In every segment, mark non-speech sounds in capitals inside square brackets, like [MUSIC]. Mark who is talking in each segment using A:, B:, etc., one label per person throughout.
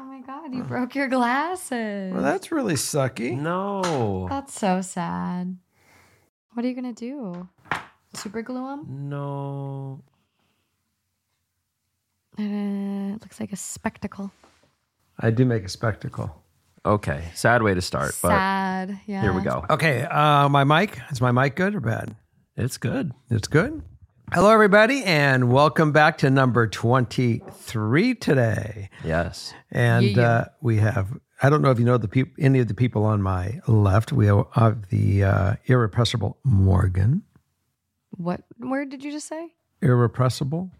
A: Oh my god, you broke your glasses.
B: Well, that's really sucky.
C: No.
A: That's so sad. What are you gonna do? Super glue them?
C: No.
A: Uh, it looks like a spectacle.
B: I do make a spectacle.
C: Okay. Sad way to start, but
A: Sad. Yeah.
C: here we go.
B: Okay, uh, my mic is my mic good or bad?
C: It's good.
B: It's good. Hello, everybody, and welcome back to number twenty-three today.
C: Yes.
B: And
A: Yeah, yeah.
B: uh, we have, I don't know if you know the peop- any of the people on my left. We have the uh, irrepressible Morgan.
A: What word did you just say?
B: Irrepressible.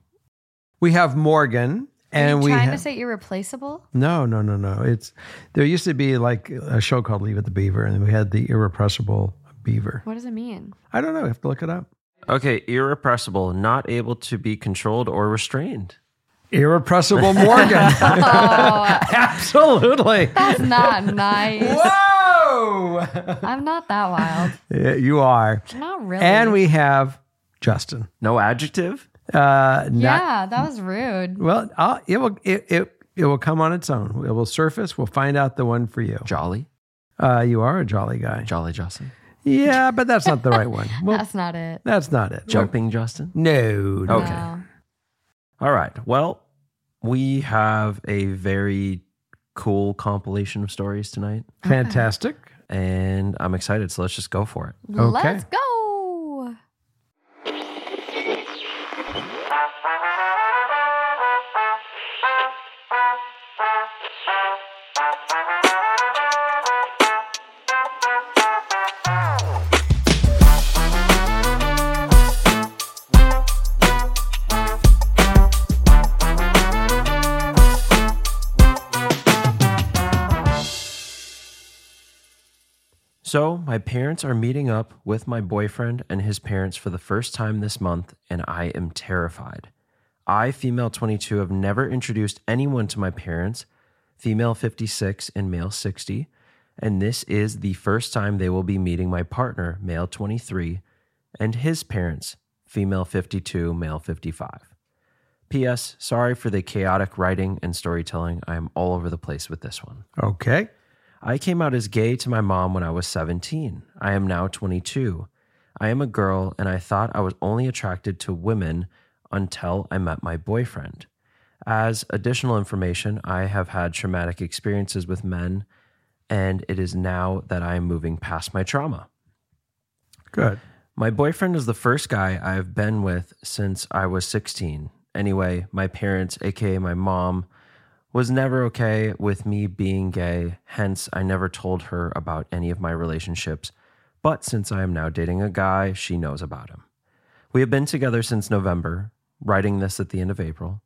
B: We have Morgan.
A: Are
B: And
A: you
B: we
A: trying
B: have,
A: to say irreplaceable?
B: no, no, no, no. It's there used to be like a show called Leave It to Beaver, and we had the irrepressible Beaver.
A: What does it mean?
B: I don't know. We have to look it up.
C: Okay. Irrepressible, not able to be controlled or restrained.
B: Irrepressible Morgan.
A: Oh, [LAUGHS] [LAUGHS]
B: Absolutely.
A: that's not nice.
B: Whoa!
A: I'm not that wild.
B: Yeah, you are.
A: Not really.
B: And we have Justin.
C: No adjective?
B: Uh, not,
A: Yeah, that was rude.
B: Well, I'll, it will. It, it it will come on its own. It will surface. We'll find out the one for you.
C: Jolly?
B: Uh, you are a jolly guy.
C: Jolly Justin?
B: Yeah, but that's not the right one. [LAUGHS] Well,
A: That's not it.
B: that's not it.
C: Jumping Justin?
B: No. no.
C: Okay.
A: No.
C: All right. Well, we have a very cool compilation of stories tonight,
B: Fantastic.
C: and I'm excited. So let's just go for it.
B: Okay.
A: Let's go.
C: So, my parents are meeting up with my boyfriend and his parents for the first time this month, and I am terrified. I, female 22, have never introduced anyone to my parents, female 56 and male 60, and this is the first time they will be meeting my partner, male 23, and his parents, female 52, male 55. P.S. Sorry for the chaotic writing and storytelling. I am all over the place with this one.
B: Okay.
C: I came out as gay to my mom when I was 17. I am now 22. I am a girl, and I thought I was only attracted to women until I met my boyfriend. As additional information, I have had traumatic experiences with men, and it is now that I am moving past my trauma.
B: Good.
C: My boyfriend is the first guy I have been with since I was 16. Anyway, my parents, aka my mom, was never okay with me being gay, hence, I never told her about any of my relationships. But since I am now dating a guy, she knows about him. We have been together since November, writing this at the end of April.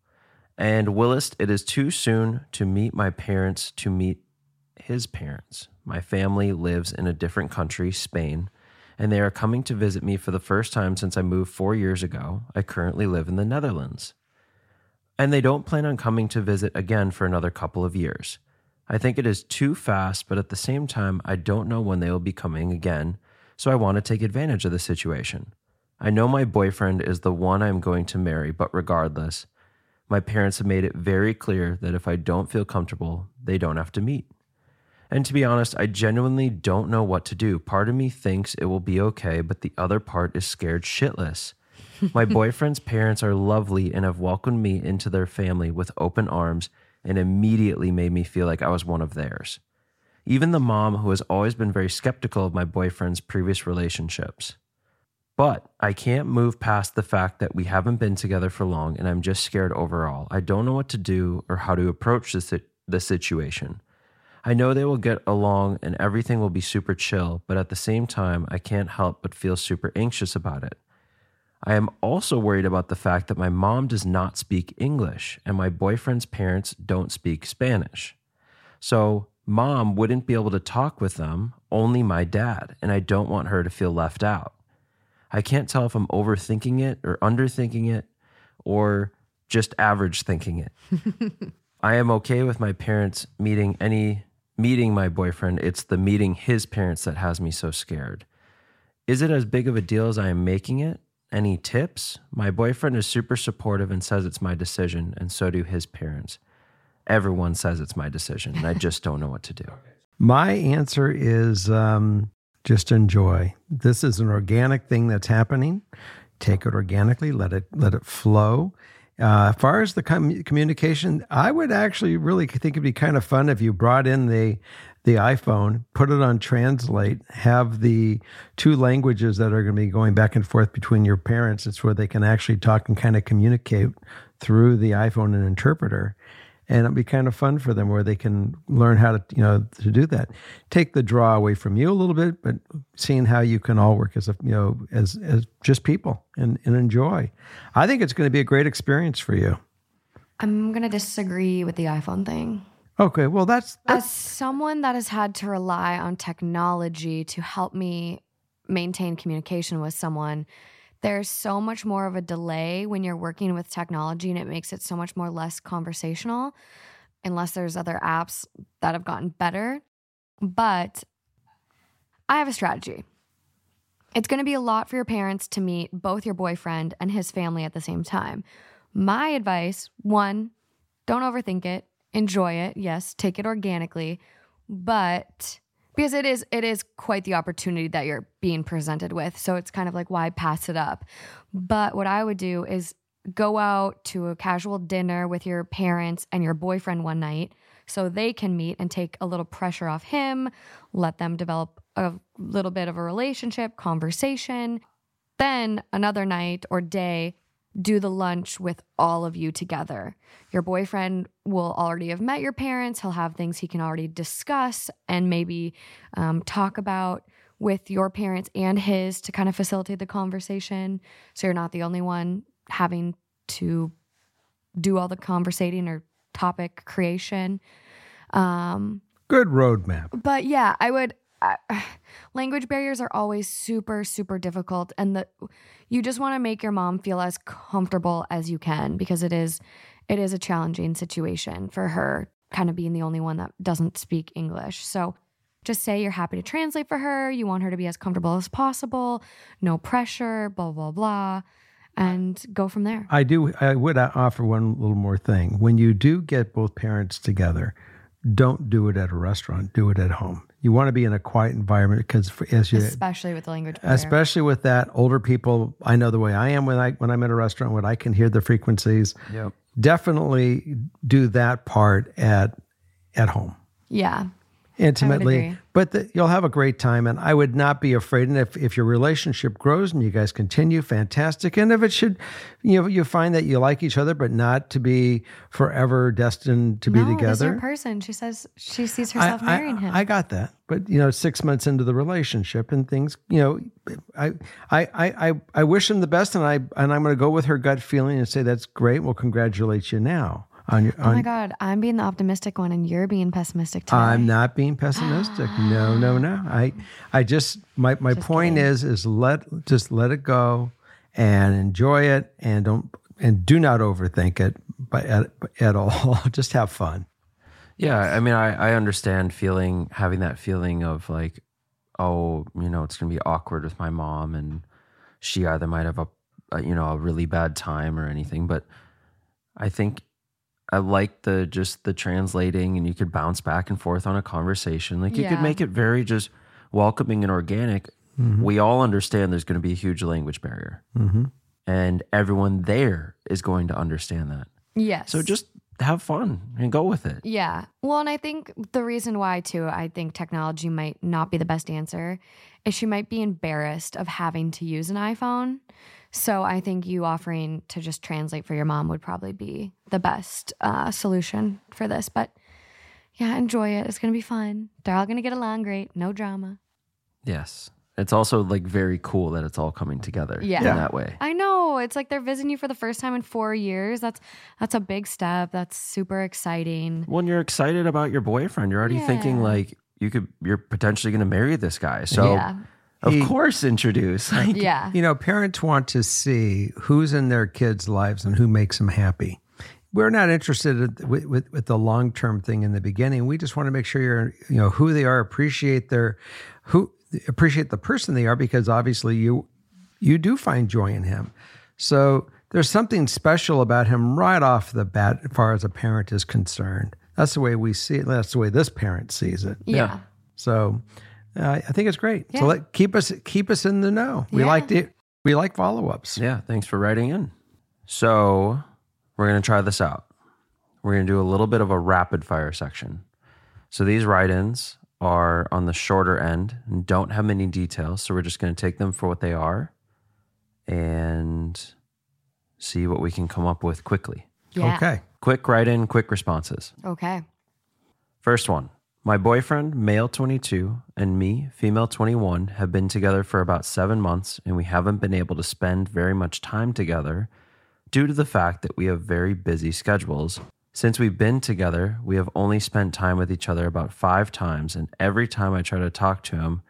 C: And Willis, it is too soon to meet my parents to meet his parents. My family lives in a different country, Spain, and they are coming to visit me for the first time since I moved four years ago. I currently live in the Netherlands. And they don't plan on coming to visit again for another couple of years. I think it is too fast, but at the same time, I don't know when they will be coming again, so I want to take advantage of the situation. I know my boyfriend is the one I'm going to marry, but regardless, my parents have made it very clear that if I don't feel comfortable, they don't have to meet. And to be honest, I genuinely don't know what to do. Part of me thinks it will be okay, but the other part is scared shitless. My boyfriend's parents are lovely and have welcomed me into their family with open arms and immediately made me feel like I was one of theirs. Even the mom, who has always been very skeptical of my boyfriend's previous relationships. But I can't move past the fact that we haven't been together for long and I'm just scared overall. I don't know what to do or how to approach this, the situation. I know they will get along and everything will be super chill, but at the same time, I can't help but feel super anxious about it. I am also worried about the fact that my mom does not speak English and my boyfriend's parents don't speak Spanish. So, mom wouldn't be able to talk with them, only my dad, and I don't want her to feel left out. I can't tell if I'm overthinking it or underthinking it or just average thinking it. [LAUGHS] I am okay with my parents meeting any meeting my boyfriend. It's the meeting his parents that has me so scared. Is it as big of a deal as I am making it? Any tips? My boyfriend is super supportive and says it's my decision, and so do his parents. everyone says it's my decision, and I just don't know what to do. [LAUGHS]
B: My answer is um, just enjoy. This is an organic thing that's happening. Take it organically. Let it let it flow. Uh, as far as the com- communication, I would actually really think it'd be kind of fun if you brought in the the iPhone, put it on translate, have the two languages that are going to be going back and forth between your parents. It's where they can actually talk and kind of communicate through the iPhone and interpreter. And it'll be kind of fun for them where they can learn how to, you know, to do that. Take the draw away from you a little bit, but seeing how you can all work as a, you know, as as just people and, and enjoy. I think it's going to be a great experience for you.
D: I'm going to disagree with the iPhone thing.
B: Okay, well that's, that's
D: As someone that has had to rely on technology to help me maintain communication with someone, there's so much more of a delay when you're working with technology and it makes it so much more less conversational unless there's other apps that have gotten better. But I have a strategy. It's going to be a lot for your parents to meet both your boyfriend and his family at the same time. My advice one, don't overthink it, enjoy it. Yes, take it organically, but because it is it is quite the opportunity that you're being presented with. So it's kind of like why pass it up. But what I would do is go out to a casual dinner with your parents and your boyfriend one night so they can meet and take a little pressure off him, let them develop a little bit of a relationship, conversation. Then another night or day, do the lunch with all of you together. Your boyfriend will already have met your parents. He'll have things he can already discuss and maybe um, talk about with your parents and his to kind of facilitate the conversation. So you're not the only one having to do all the conversating or topic creation. Um,
B: good roadmap.
D: but yeah, I would. [SIGHS] Language barriers are always super, super difficult, and the you just want to make your mom feel as comfortable as you can because it is, it is a challenging situation for her, kind of being the only one that doesn't speak English. So, just say you're happy to translate for her. You want her to be as comfortable as possible, no pressure, blah blah blah, and go from there.
B: I do. I would offer one little more thing. When you do get both parents together, don't do it at a restaurant. Do it at home. You want to be in a quiet environment because, as you,
D: Especially with the language barrier.
B: especially with that, older people. I know the way I am when I when I'm at a restaurant when I can hear the frequencies.
C: Yep.
B: Definitely do that part at at home
D: yeah.
B: Intimately but the, you'll have a great time and i would not be afraid and if, if your relationship grows and you guys continue fantastic. And if it should you know you find that you like each other but not to be forever destined to be
D: no, is
B: together
D: your person. She says she sees herself
B: I-
D: marrying him.
B: I got that. But you know six months into the relationship and things you know i i i i, I wish him the best and i and i'm going to go with her gut feeling and say that's great. We'll congratulate you now on your
D: oh my god, I'm being the optimistic one, and you're being pessimistic today.
B: I'm not being pessimistic. No, no, no. I, I just my my point is is let just let it go, and enjoy it, and don't and do not overthink it, but at, at all. [LAUGHS] just have fun.
C: Yeah, I mean, I, I understand feeling having that feeling of like, oh, you know, it's gonna be awkward with my mom, and she either might have a, a you know a really bad time or anything. But I think I like the just the translating, and you could bounce back and forth on a conversation. Like you could make it very just welcoming and organic. We all understand there's going to be a huge language barrier,
B: Mm-hmm.
C: and everyone there is going to understand that.
D: yes.
C: So just have fun and go with it.
D: yeah. Well, and I think the reason why too, I think technology might not be the best answer, is she might be embarrassed of having to use an iPhone. So I think you offering to just translate for your mom would probably be the best uh, solution for this. But yeah, enjoy it. It's gonna be fun. They're all gonna get along great. No drama.
C: Yes. It's also like very cool that it's all coming together
D: Yeah.
C: in that way.
D: I know. It's like they're visiting you for the first time in four years. That's that's a big step. That's super exciting.
C: When you're excited about your boyfriend, you're already thinking like you could you're potentially going to marry this guy. So
D: yeah.
C: Of
B: He-
C: course introduce. Like,
D: Yeah.
B: You know, parents want to see who's in their kids' lives and who makes them happy. We're not interested in- with, with, with the long term thing in the beginning. We just want to make sure you're, you know, who they are, appreciate their, who appreciate the person they are, because obviously you, you do find joy in him. So there's something special about him right off the bat as far as a parent is concerned. That's the way we see it. That's the way this parent sees it.
D: Yeah.
B: So uh, I think it's great.
D: Yeah.
B: So let, keep us keep us in the know. We
D: Yeah.
B: like to, we like follow ups.
C: Yeah, thanks for writing in. So, we're going to try this out. We're going to do a little bit of a rapid fire section. So, these write ins are on the shorter end and don't have many details. So, we're just going to take them for what they are and see what we can come up with quickly.
D: Yeah.
B: Okay.
C: Quick write in, quick responses.
D: Okay.
C: First one. My boyfriend, male 22, and me, female 21, have been together for about seven months, and we haven't been able to spend very much time together due to the fact that we have very busy schedules. Since we've been together, we have only spent time with each other about five times, and every time I try to talk to him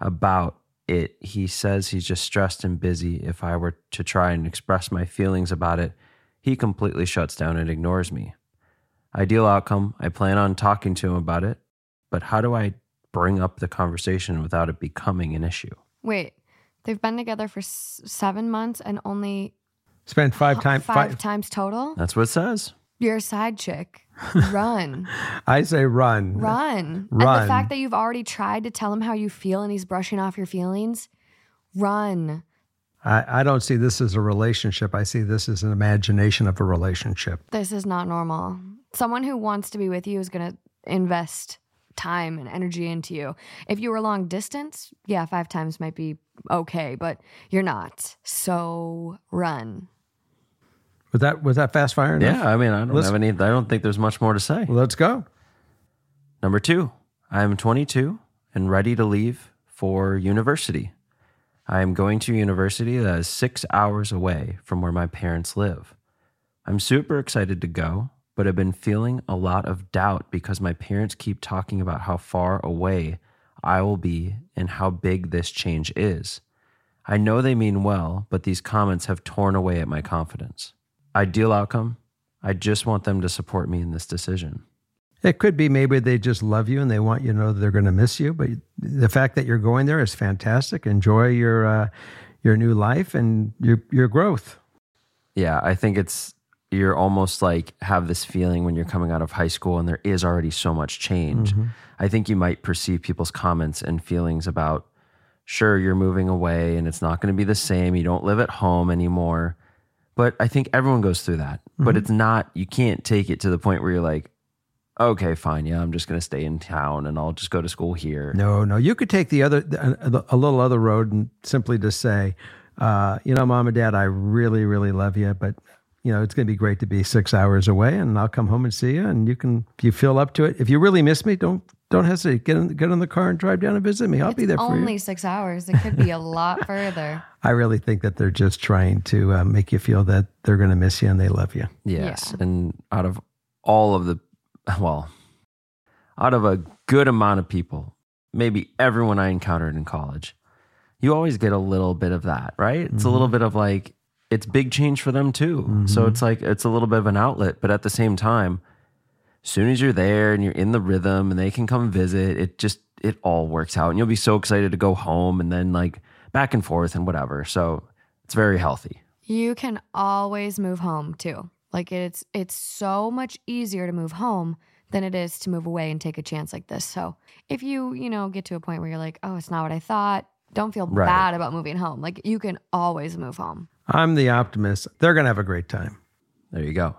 C: about it, he says he's just stressed and busy. If I were to try and express my feelings about it, he completely shuts down and ignores me. Ideal outcome, I plan on talking to him about it, but how do I bring up the conversation without it becoming an issue?
D: Wait. They've been together for s- seven months and only
B: spent five times.
D: five,
B: Five,
D: times total.
C: That's what it says.
D: You're a side chick. [LAUGHS] Run.
B: I say run.
D: Run. And
B: Run.
D: the fact that you've already tried to tell him how you feel and he's brushing off your feelings, run.
B: I, I don't see this as a relationship. I see this as an imagination of a relationship.
D: This is not normal. Someone who wants to be with you is going to invest time and energy into you. If you were long distance, yeah, five times might be okay, but you're not. So run.
B: Was that was that fast fire enough?
C: Yeah, I mean, I don't
B: Let's-
C: have any, I don't think there's much more to say.
B: Let's go.
C: Number two, I am 22 and ready to leave for university. I am going to university that is six hours away from where my parents live. I'm super excited to go, but I've been feeling a lot of doubt because my parents keep talking about how far away I will be and how big this change is. I know they mean well, but these comments have torn away at my confidence. Ideal outcome I just want them to support me in this decision.
B: It could be maybe they just love you and they want you to know that they're going to miss you. But the fact that you're going there is fantastic. Enjoy your uh, your new life and your your growth.
C: Yeah, I think it's you're almost like have this feeling when you're coming out of high school and there is already so much change. Mm-hmm. I think you might perceive people's comments and feelings about sure you're moving away and it's not going to be the same. You don't live at home anymore. But I think everyone goes through that. But mm-hmm. it's not you can't take it to the point where you're like okay, fine, yeah, I'm just going to stay in town and I'll just go to school here.
B: No, no, you could take the other a, uh, a little other road and simply just say, uh, you know, mom and dad, I really, really love you, but you know, it's going to be great to be six hours away, and I'll come home and see you, and you can, if you feel up to it, if you really miss me, don't don't hesitate, get in get in the car and drive down and visit me. I'll be there for
D: Only six hours. It could be a lot [LAUGHS] further.
B: I really think that they're just trying to uh, make you feel that they're going to miss you and they love you.
C: Yes.
D: Yeah.
C: And out of all of the, well, out of a good amount of people, maybe everyone I encountered in college, you always get a little bit of that, right? It's a little bit of like, it's big change for them too. So mm-hmm. it's like, it's a little bit of an outlet. But at the same time, as soon as you're there and you're in the rhythm and they can come visit, it just, it all works out. And you'll be so excited to go home and then like back and forth and whatever. So it's very healthy.
D: You can always move home too. Like it's it's so much easier to move home than it is to move away and take a chance like this. So if you, you know, get to a point where you're like, oh, it's not what I thought, don't feel
C: Right.
D: bad about moving home. Like you can always move home.
B: I'm the optimist. They're going to have a great time.
C: There you go.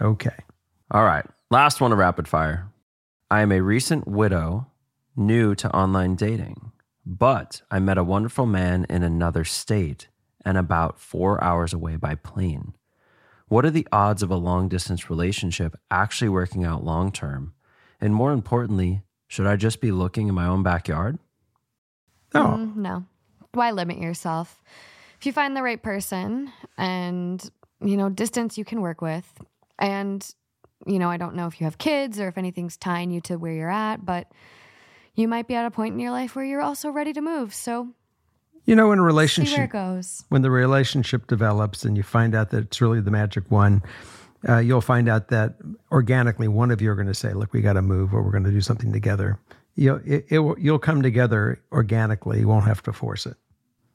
B: Okay.
C: All right. Last one of rapid fire. I am a recent widow, new to online dating, but I met a wonderful man in another state and about four hours away by plane. What are the odds of a long distance relationship actually working out long term? And more importantly, should I just be looking in my own backyard?
B: No,
D: Mm, no. Why limit yourself? If you find the right person and, you know, distance you can work with, and, you know, I don't know if you have kids or if anything's tying you to where you're at, but you might be at a point in your life where you're also ready to move. So
B: you know, in a
D: see where it
B: relationship,
D: goes.
B: when the relationship develops and you find out that it's really the magic one, uh, you'll find out that organically one of you are going to say, "Look, we got to move, or we're going to do something together." You know, it, it you'll come together organically. You won't have to force it.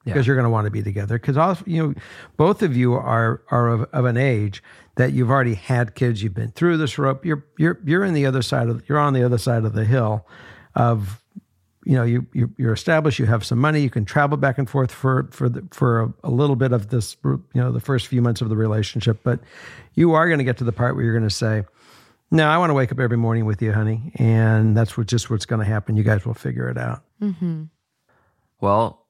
B: Because you're going to want to be together. Because you know, both of you are are of, of an age that you've already had kids. You've been through this rope. You're you're you're in the other side of you're on the other side of the hill of you know you, you you're established you have some money you can travel back and forth for for the, for a, a little bit of this you know the first few months of the relationship but you are going to get to the part where you're going to say no i want to wake up every morning with you honey and that's what just what's going to happen you guys will figure it out
D: Mm-hmm.
C: Well,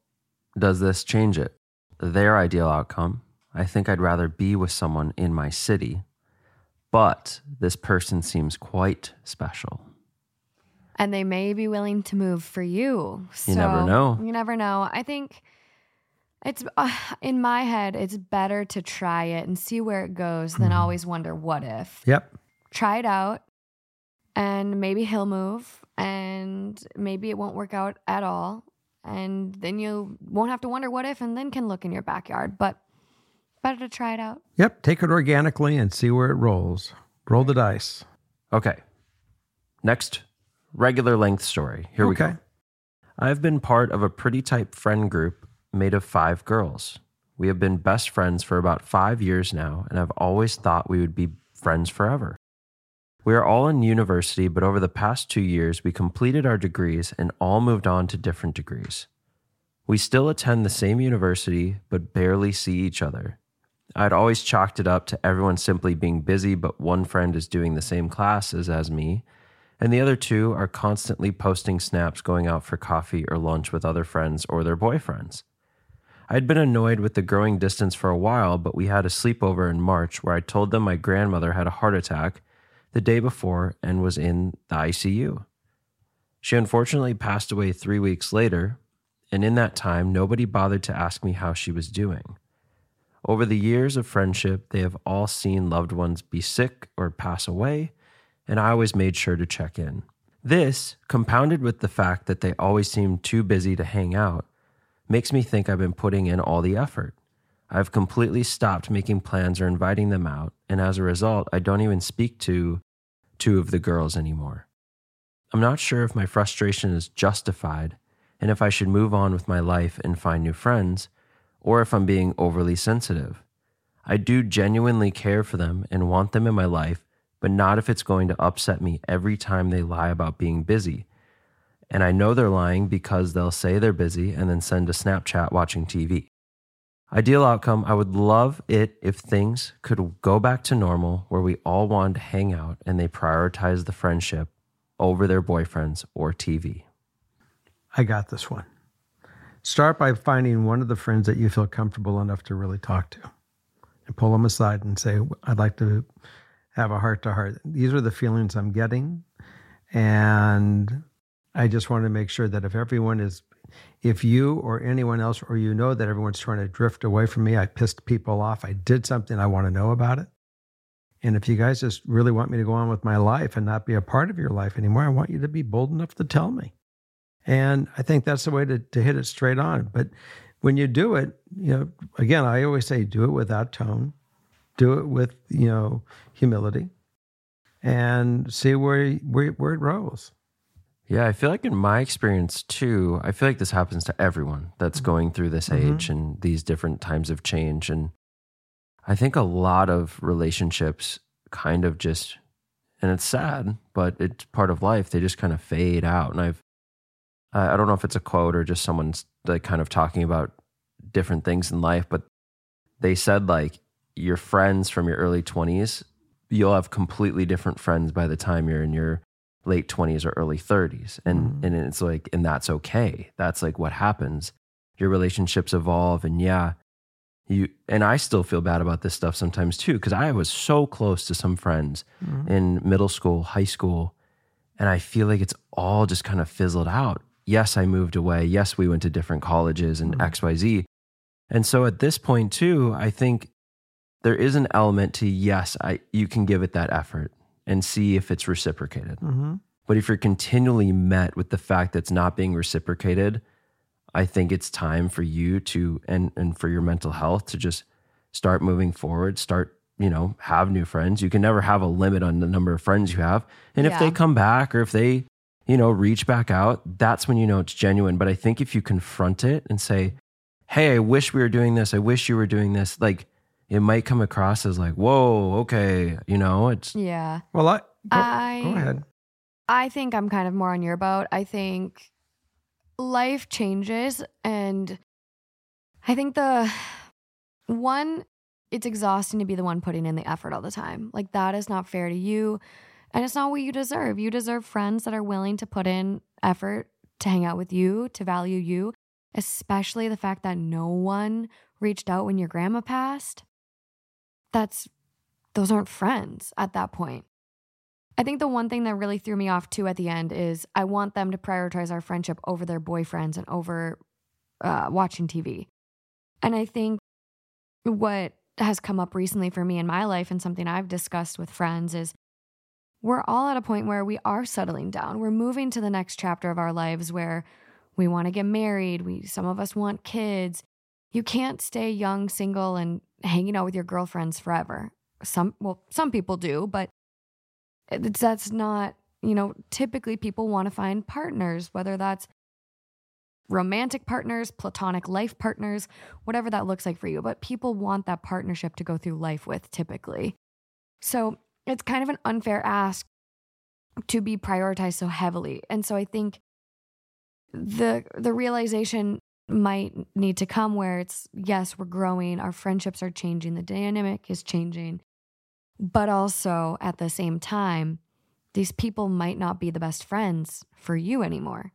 C: does this change it? Their ideal outcome, I think I'd rather be with someone in my city, but this person seems quite special.
D: And they may be willing to move for you.
C: You never know.
D: You never know. I think it's uh, in my head. It's better to try it and see where it goes than
C: Mm-hmm.
D: always wonder what if.
B: yep
D: Try it out, and maybe he'll move, and maybe it won't work out at all, and then you won't have to wonder what if, and then can look in your backyard. But better to try it out.
B: yep take it organically and see where it rolls roll the dice
C: Okay. Next, regular length story. Here we
B: Okay.
C: go. I've been part of a pretty tight friend group made of five girls. We have been best friends for about five years now, and I've always thought we would be friends forever. We are all in university, but over the past two years, we completed our degrees and all moved on to different degrees. We still attend the same university, but barely see each other. I'd always chalked it up to everyone simply being busy, but one friend is doing the same classes as me, and the other two are constantly posting snaps going out for coffee or lunch with other friends or their boyfriends. I'd been annoyed with the growing distance for a while, but we had a sleepover in March where I told them my grandmother had a heart attack the day before and was in the ICU. She unfortunately passed away three weeks later, and in that time, nobody bothered to ask me how she was doing. Over the years of friendship, they have all seen loved ones be sick or pass away, and I always made sure to check in. This, compounded with the fact that they always seem too busy to hang out, makes me think I've been putting in all the effort. I've completely stopped making plans or inviting them out, and as a result, I don't even speak to two of the girls anymore. I'm not sure if my frustration is justified and if I should move on with my life and find new friends, or if I'm being overly sensitive. I do genuinely care for them and want them in my life, but not if it's going to upset me every time they lie about being busy. And I know they're lying because they'll say they're busy and then send a Snapchat watching TV. Ideal outcome I would love it if things could go back to normal where we all wanted to hang out and they prioritize the friendship over their boyfriends or TV.
B: I got this one. Start by finding one of the friends that you feel comfortable enough to really talk to and pull them aside and say, I'd like to have a heart to heart. These are the feelings I'm getting. And I just want to make sure that if everyone is, if you or anyone else, or you know that everyone's trying to drift away from me, I pissed people off, I did something, I want to know about it. And if you guys just really want me to go on with my life and not be a part of your life anymore, I want you to be bold enough to tell me. And I think that's the way to, to hit it straight on. But when you do it, you know, again, I always say do it without tone, do it with, you know, humility and see where, where, where it rolls.
C: Yeah, I feel like in my experience too, I feel like this happens to everyone that's going through this
B: Mhm.
C: age and these different times of change. And I think a lot of relationships kind of just, and it's sad, but it's part of life. They just kind of fade out. And I've, I I don't know if it's a quote or just someone's like kind of talking about different things in life, but they said like your friends from your early 20s, you'll have completely different friends by the time you're in your late 20s or early 30s and
B: Mhm.
C: and it's like and that's okay. That's like what happens. Your relationships evolve and yeah you and i still feel bad about this stuff sometimes too because i was so close to some friends in middle school high school and i feel like it's all just kind of fizzled out. Yes i moved away. Yes we went to different colleges and
B: Mhm.
C: xyz and so at this point too i think there is an element to yes i you can give it that effort and see if it's reciprocated
B: Mm-hmm.
C: but if you're continually met with the fact that's not being reciprocated, I think it's time for you to and and for your mental health to just start moving forward, start, you know, have new friends. You can never have a limit on the number of friends you have. And if they come back or if they, you know, reach back out, that's when you know it's genuine. But I think if you confront it and say, hey, I wish we were doing this. I wish you were doing this. Like it might come across as like, whoa, okay, you know, it's
D: Yeah.
B: Well, I go,
D: I
B: go ahead.
D: I think I'm kind of more on your boat. I think life changes and I think the one it's exhausting to be the one putting in the effort all the time. Like that is not fair to you and it's not what you deserve. You deserve friends that are willing to put in effort to hang out with you, to value you, especially the fact that no one reached out when your grandma passed. That's those aren't friends at that point. I think the one thing that really threw me off too at the end is I want them to prioritize our friendship over their boyfriends and over uh, watching TV. And I think what has come up recently for me in my life and something I've discussed with friends is we're all at a point where we are settling down. We're moving to the next chapter of our lives where we want to get married. We some of us want kids. You can't stay young, single, and hanging out with your girlfriends forever. Some well, some people do, but it's, that's not you know typically people want to find partners whether that's romantic partners platonic life partners whatever that looks like for you but people want that partnership to go through life with typically so it's kind of an unfair ask to be prioritized so heavily and so i think the the realization might need to come where it's yes we're growing our friendships are changing the dynamic is changing but also at the same time, these people might not be the best friends for you anymore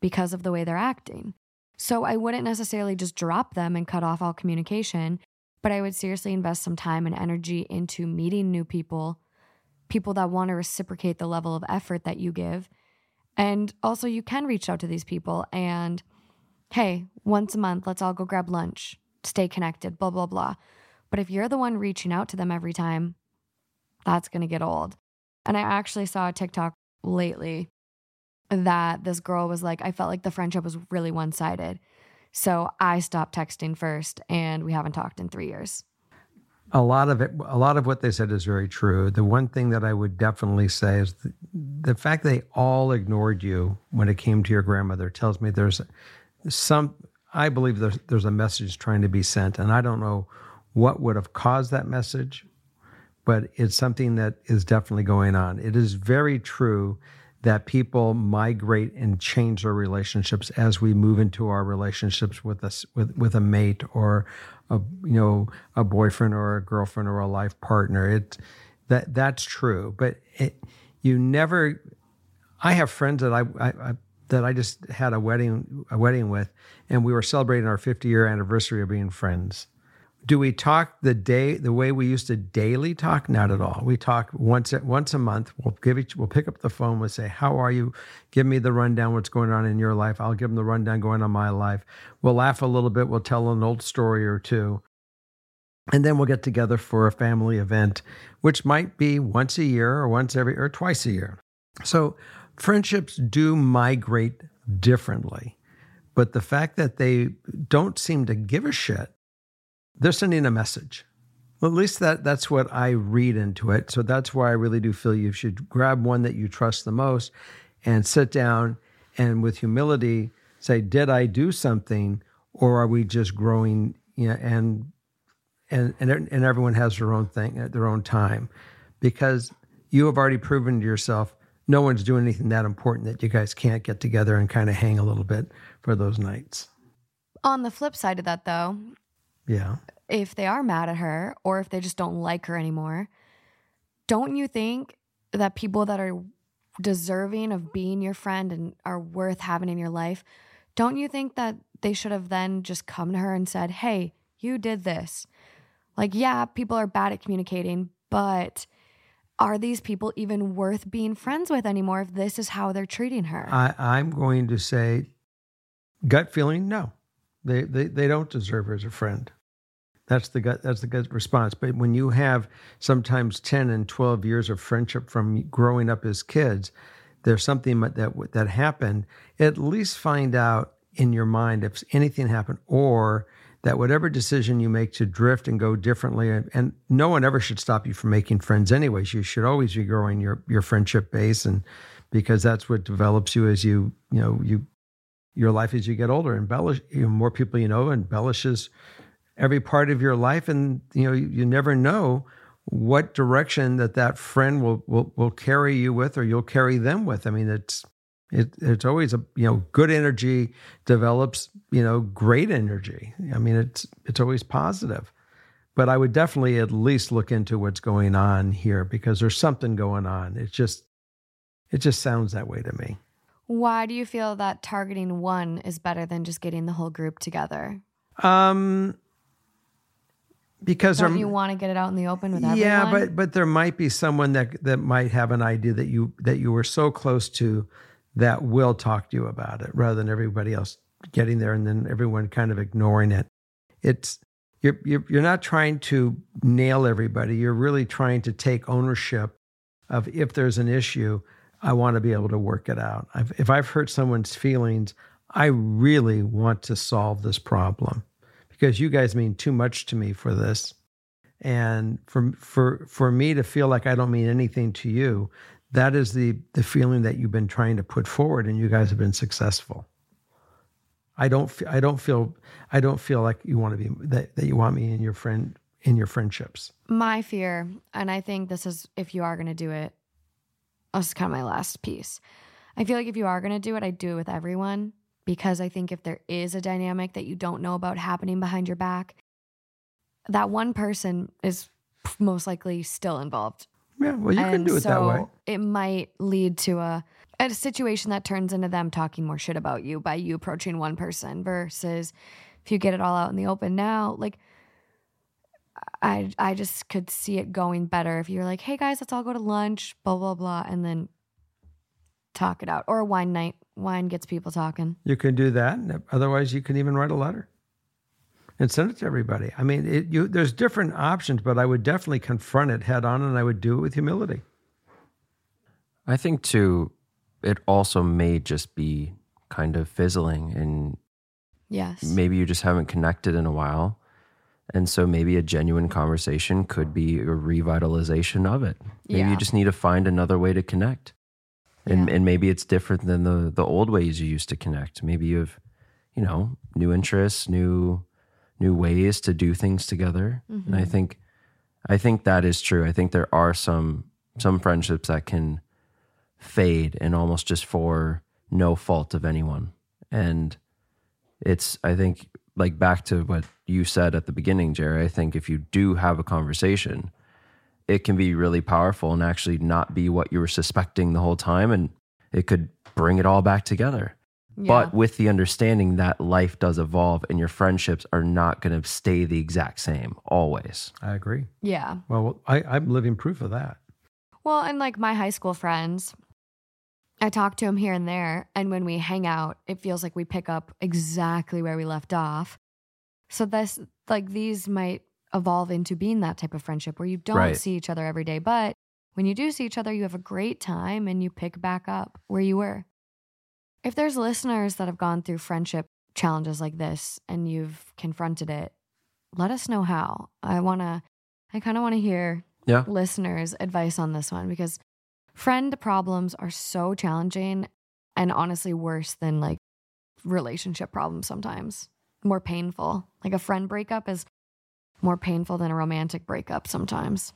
D: because of the way they're acting. So I wouldn't necessarily just drop them and cut off all communication, but I would seriously invest some time and energy into meeting new people, people that want to reciprocate the level of effort that you give. And also, you can reach out to these people and, hey, once a month, let's all go grab lunch, stay connected, blah, blah, blah. But if you're the one reaching out to them every time, that's going to get old. And I actually saw a TikTok lately that this girl was like, I felt like the friendship was really one sided. So I stopped texting first and we haven't talked in three years.
B: A lot of it, a lot of what they said is very true. The one thing that I would definitely say is the, the fact they all ignored you when it came to your grandmother tells me there's some, I believe there's, there's a message trying to be sent. And I don't know what would have caused that message, but it's something that is definitely going on. It is very true that people migrate and change their relationships as we move into our relationships with us with, with a mate or a you know a boyfriend or a girlfriend or a life partner. It that that's true, but it, you never. I have friends that I, I, I that I just had a wedding a wedding with, and we were celebrating our 50 year anniversary of being friends do we talk the day the way we used to daily talk? Not at all. We talk once once a month. We'll give each we'll pick up the phone. We'll say, "How are you? Give me the rundown. What's going on in your life? I'll give them the rundown going on my life. We'll laugh a little bit. We'll tell an old story or two, and then we'll get together for a family event, which might be once a year or once every or twice a year. So friendships do migrate differently, but the fact that they don't seem to give a shit they're sending a message. Well, at least that that's what I read into it. So that's why I really do feel you should grab one that you trust the most and sit down and with humility say, did I do something or are we just growing you know, and and and and everyone has their own thing at their own time because you have already proven to yourself no one's doing anything that important that you guys can't get together and kind of hang a little bit for those nights.
D: On the flip side of that, though,
B: Yeah.
D: if they are mad at her or if they just don't like her anymore, don't you think that people that are deserving of being your friend and are worth having in your life, don't you think that they should have then just come to her and said, Hey, you did this? Like, yeah, people are bad at communicating, but are these people even worth being friends with anymore if this is how they're treating her?
B: I, I'm going to say, gut feeling, no, they, they they don't deserve her as a friend. That's the gut. That's the gut response. But when you have sometimes ten and twelve years of friendship from growing up as kids, there's something that that happened. At least find out in your mind if anything happened, or that whatever decision you make to drift and go differently, and, no one ever should stop you from making friends. Anyways, you should always be growing your your friendship base, and because that's what develops you as you you know you your life as you get older. Embellish, you know, more people you know embellishes every part of your life, and you know you, you never know what direction that that friend will, will will carry you with, or you'll carry them with. I mean, it's it, it's always a you know good energy develops you know great energy. I mean, it's it's always positive. But I would definitely at least look into what's going on here because there's something going on. It just it just sounds that way to me.
D: Why do you feel that targeting one is better than just getting the whole group together?
B: Um, because
D: Don't you want to get it out in the open with everyone?
B: yeah, but but there might be someone that that might have an idea that you that you were so close to that will talk to you about it rather than everybody else getting there and then everyone kind of ignoring it. It's you're you're, you're not trying to nail everybody. You're really trying to take ownership of if there's an issue, I want to be able to work it out. I've, if I've hurt someone's feelings, I really want to solve this problem because you guys mean too much to me for this. And for for for me to feel like I don't mean anything to you, that is the the feeling that you've been trying to put forward, and you guys have been successful. I don't I don't feel I don't feel like you want to be that, that you want me in your friend in your friendships.
D: my fear, and I think this is if you are going to do it, this is kind of my last piece. I feel like if you are going to do it, I do it with everyone because I think if there is a dynamic that you don't know about happening behind your back, that one person is most likely still involved.
B: Yeah, well, you can do it that
D: so
B: way.
D: It might lead to a a situation that turns into them talking more shit about you by you approaching one person versus if you get it all out in the open now, like I I just could see it going better if you're like, hey guys, let's all go to lunch, blah blah blah, and then talk it out. Or a wine night. Wine gets people talking.
B: You can do that. Otherwise, you can even write a letter and send it to everybody. I mean, it, you, there's different options, but I would definitely confront it head on, and I would do it with humility.
C: I think too, it also may just be kind of fizzling and
D: Yes.
C: maybe you just haven't connected in a while. And so maybe a genuine conversation could be a revitalization of it. Maybe
D: Yeah.
C: you just need to find another way to connect. And
D: Yeah.
C: and maybe it's different than the the old ways you used to connect. Maybe you have, you know, new interests, new new ways to do things together. And I mm-hmm. think I think that is true. I think there are some some friendships that can fade and almost just for no fault of anyone. And it's I think like back to what you said at the beginning, Jerry. I think if you do have a conversation, it can be really powerful and actually not be what you were suspecting the whole time, and it could bring it all back together. But with the understanding that life does evolve and your friendships are not going to stay the exact same always.
B: I agree.
D: yeah.
B: Well, I, I'm living proof of that.
D: Well, and like my high school friends, I talk to them here and there. And when we hang out, it feels like we pick up exactly where we left off. So this, like, these might evolve into being that type of friendship where you don't
C: Right.
D: see each other every day. But when you do see each other, you have a great time and you pick back up where you were. If there's listeners that have gone through friendship challenges like this and you've confronted it, let us know how. I want to, I kind of want to hear
C: Yeah.
D: listeners' advice on this one because friend problems are so challenging and honestly worse than like relationship problems sometimes. More painful. Like a friend breakup is more painful than a romantic breakup sometimes.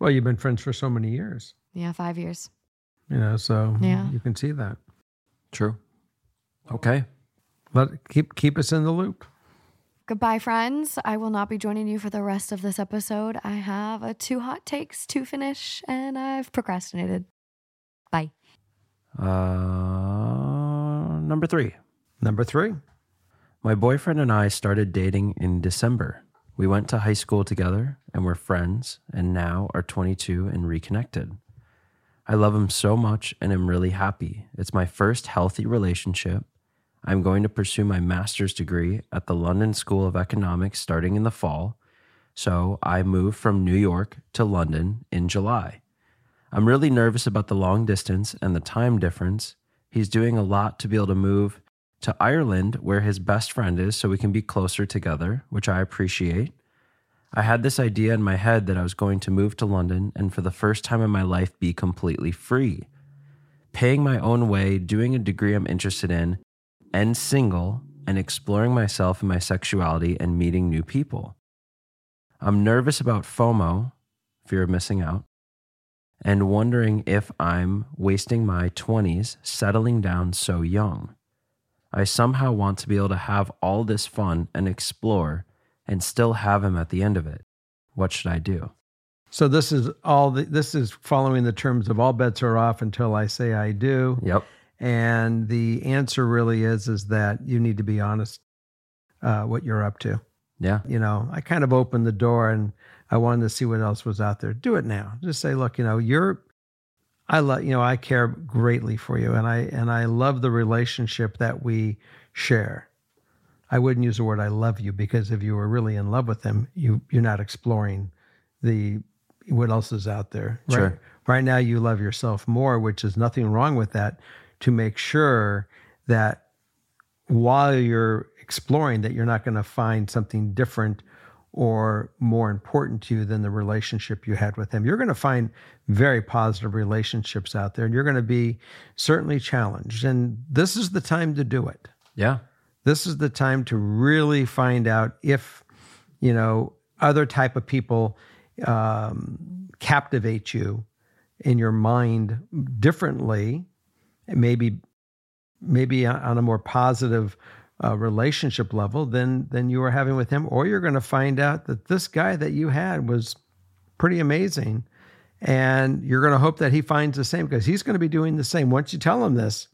B: Well, you've been friends for so many years,
D: Yeah, five years.
B: you know, so
D: Yeah.
B: you can see that.
C: True. Okay.
B: Let keep keep us in the loop.
D: Goodbye, friends. I will not be joining you for the rest of this episode. I have a two hot takes to finish and I've procrastinated. Bye.
C: Uh, number three.
B: Number three.
C: My boyfriend and I started dating in December. We went to high school together and were friends, and now are 22 and reconnected. I love him so much and am really happy. It's my first healthy relationship. I'm going to pursue my master's degree at the London School of Economics starting in the fall. So I moved from New York to London in July. I'm really nervous about the long distance and the time difference. He's doing a lot to be able to move to Ireland, where his best friend is, so we can be closer together, which I appreciate. I had this idea in my head that I was going to move to London and for the first time in my life be completely free. Paying my own way, doing a degree I'm interested in, and single and exploring myself and my sexuality and meeting new people. I'm nervous about FOMO, fear of missing out, and wondering if I'm wasting my 20s settling down so young. I somehow want to be able to have all this fun and explore and still have him at the end of it. What should I do?
B: So this is all. The, this is following the terms of all bets are off until I say I do.
C: Yep.
B: And the answer really is is that you need to be honest uh, what you're up to.
C: Yeah.
B: You know, I kind of opened the door and I wanted to see what else was out there. Do it now. Just say, look, you know, you're I love you know, I care greatly for you and I and I love the relationship that we share. I wouldn't use the word I love you because if you were really in love with him, you you're not exploring the what else is out there. Right?
C: Sure.
B: Right now you love yourself more, which is nothing wrong with that, to make sure that while you're exploring that you're not going to find something different or more important to you than the relationship you had with him. You're going to find very positive relationships out there and you're going to be certainly challenged. And this is the time to do it.
C: Yeah.
B: This is the time to really find out if, you know, other type of people um, captivate you in your mind differently, maybe maybe on a more positive uh, relationship level than than you were having with him, or you're going to find out that this guy that you had was pretty amazing, and you're going to hope that he finds the same because he's going to be doing the same. Once you tell him this,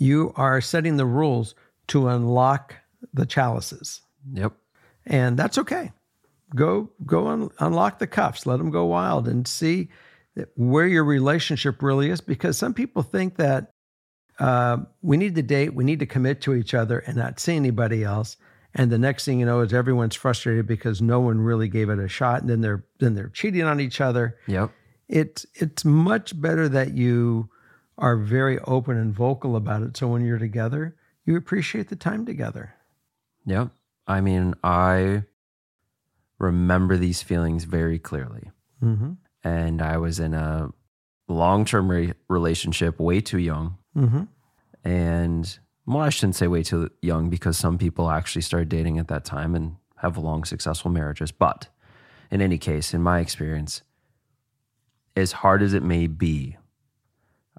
B: you are setting the rules to unlock the chalices,
C: Yep.
B: and that's okay. Go go un- unlock the cuffs, let them go wild, and see where your relationship really is. Because some people think that uh, we need to date, we need to commit to each other and not see anybody else. And the next thing you know is everyone's frustrated because no one really gave it a shot, and then they're then they're cheating on each other.
C: Yep.
B: It's it's much better that you are very open and vocal about it. So when you're together, you appreciate the time together.
C: Yep. I mean, I remember these feelings very clearly.
B: Mm-hmm.
C: And I was in a long term re- relationship way too young.
B: Mm-hmm.
C: And well, I shouldn't say way too young because some people actually started dating at that time and have long, successful marriages. But in any case, in my experience, as hard as it may be,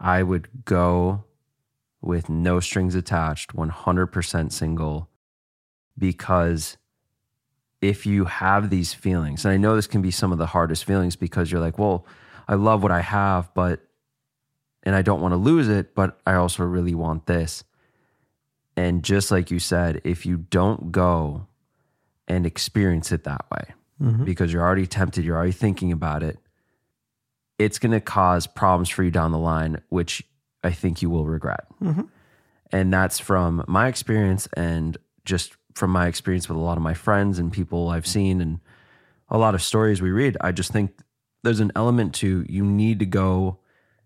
C: I would go with no strings attached, 100% single, because if you have these feelings, and I know this can be some of the hardest feelings because you're like, well, I love what I have, but, and I don't want to lose it, but I also really want this. And just like you said, if you don't go and experience it that way,
B: Mhm.
C: because you're already tempted, you're already thinking about it, it's going to cause problems for you down the line, which I think you will regret.
B: Mhm.
C: And that's from my experience and just from my experience with a lot of my friends and people I've seen and a lot of stories we read. I just think there's an element to you need to go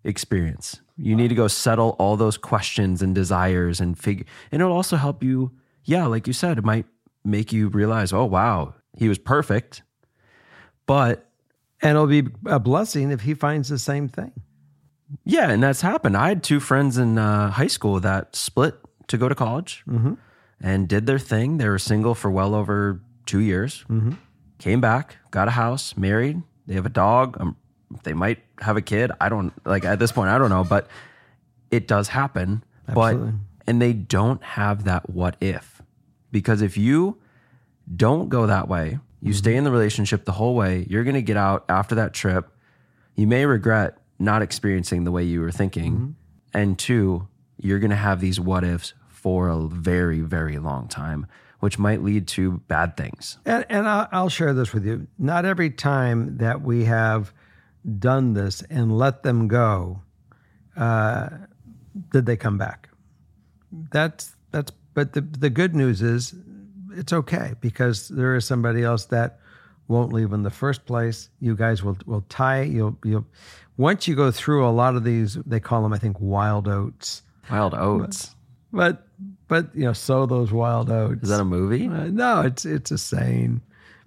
C: experience. You need to go settle all those questions and desires and figure, and it'll also help you. Yeah, like you said, it might make you realize, oh, wow, he was perfect. But
B: And it'll be a blessing if he finds the same thing.
C: yeah, and that's happened. I had two friends in uh, high school that split to go to college
B: Mm-hmm.
C: and did their thing. They were single for well over two years.
B: Mm-hmm.
C: Came back, got a house, married. They have a dog. Um, they might have a kid. I don't like at this point. I don't know, but it does happen.
B: Absolutely.
C: But and they don't have that what if because if you don't go that way, you stay in the relationship the whole way. You're going to get out after that trip. You may regret not experiencing the way you were thinking, and two, you're going to have these what ifs for a very very long time, which might lead to bad things.
B: And, and I'll, I'll share this with you. Not every time that we have done this and let them go, uh, did they come back. That's that's. But the the good news is, it's okay because there is somebody else that won't leave in the first place. You guys will will tie. You'll you'll once you go through a lot of these. They call them, I think, wild oats.
C: Wild oats.
B: But but you know, sow those wild oats.
C: Is that a movie?
B: Uh, no, it's it's a saying.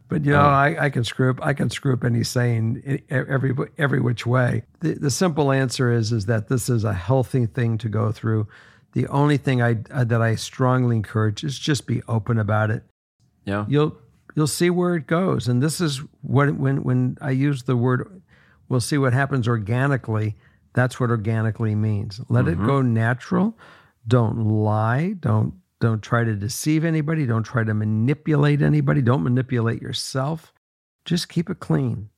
B: But you know, I, I can screw up. I can screw up any saying every every which way. The, the simple answer is is that this is a healthy thing to go through. The only thing I uh, that I strongly encourage is just be open about it.
C: Yeah.
B: You'll you'll see where it goes. And this is what when when I use the word we'll see what happens organically, that's what organically means. Let it go natural. Don't lie. Don't don't try to deceive anybody. Don't try to manipulate anybody. Don't manipulate yourself. Just keep it clean.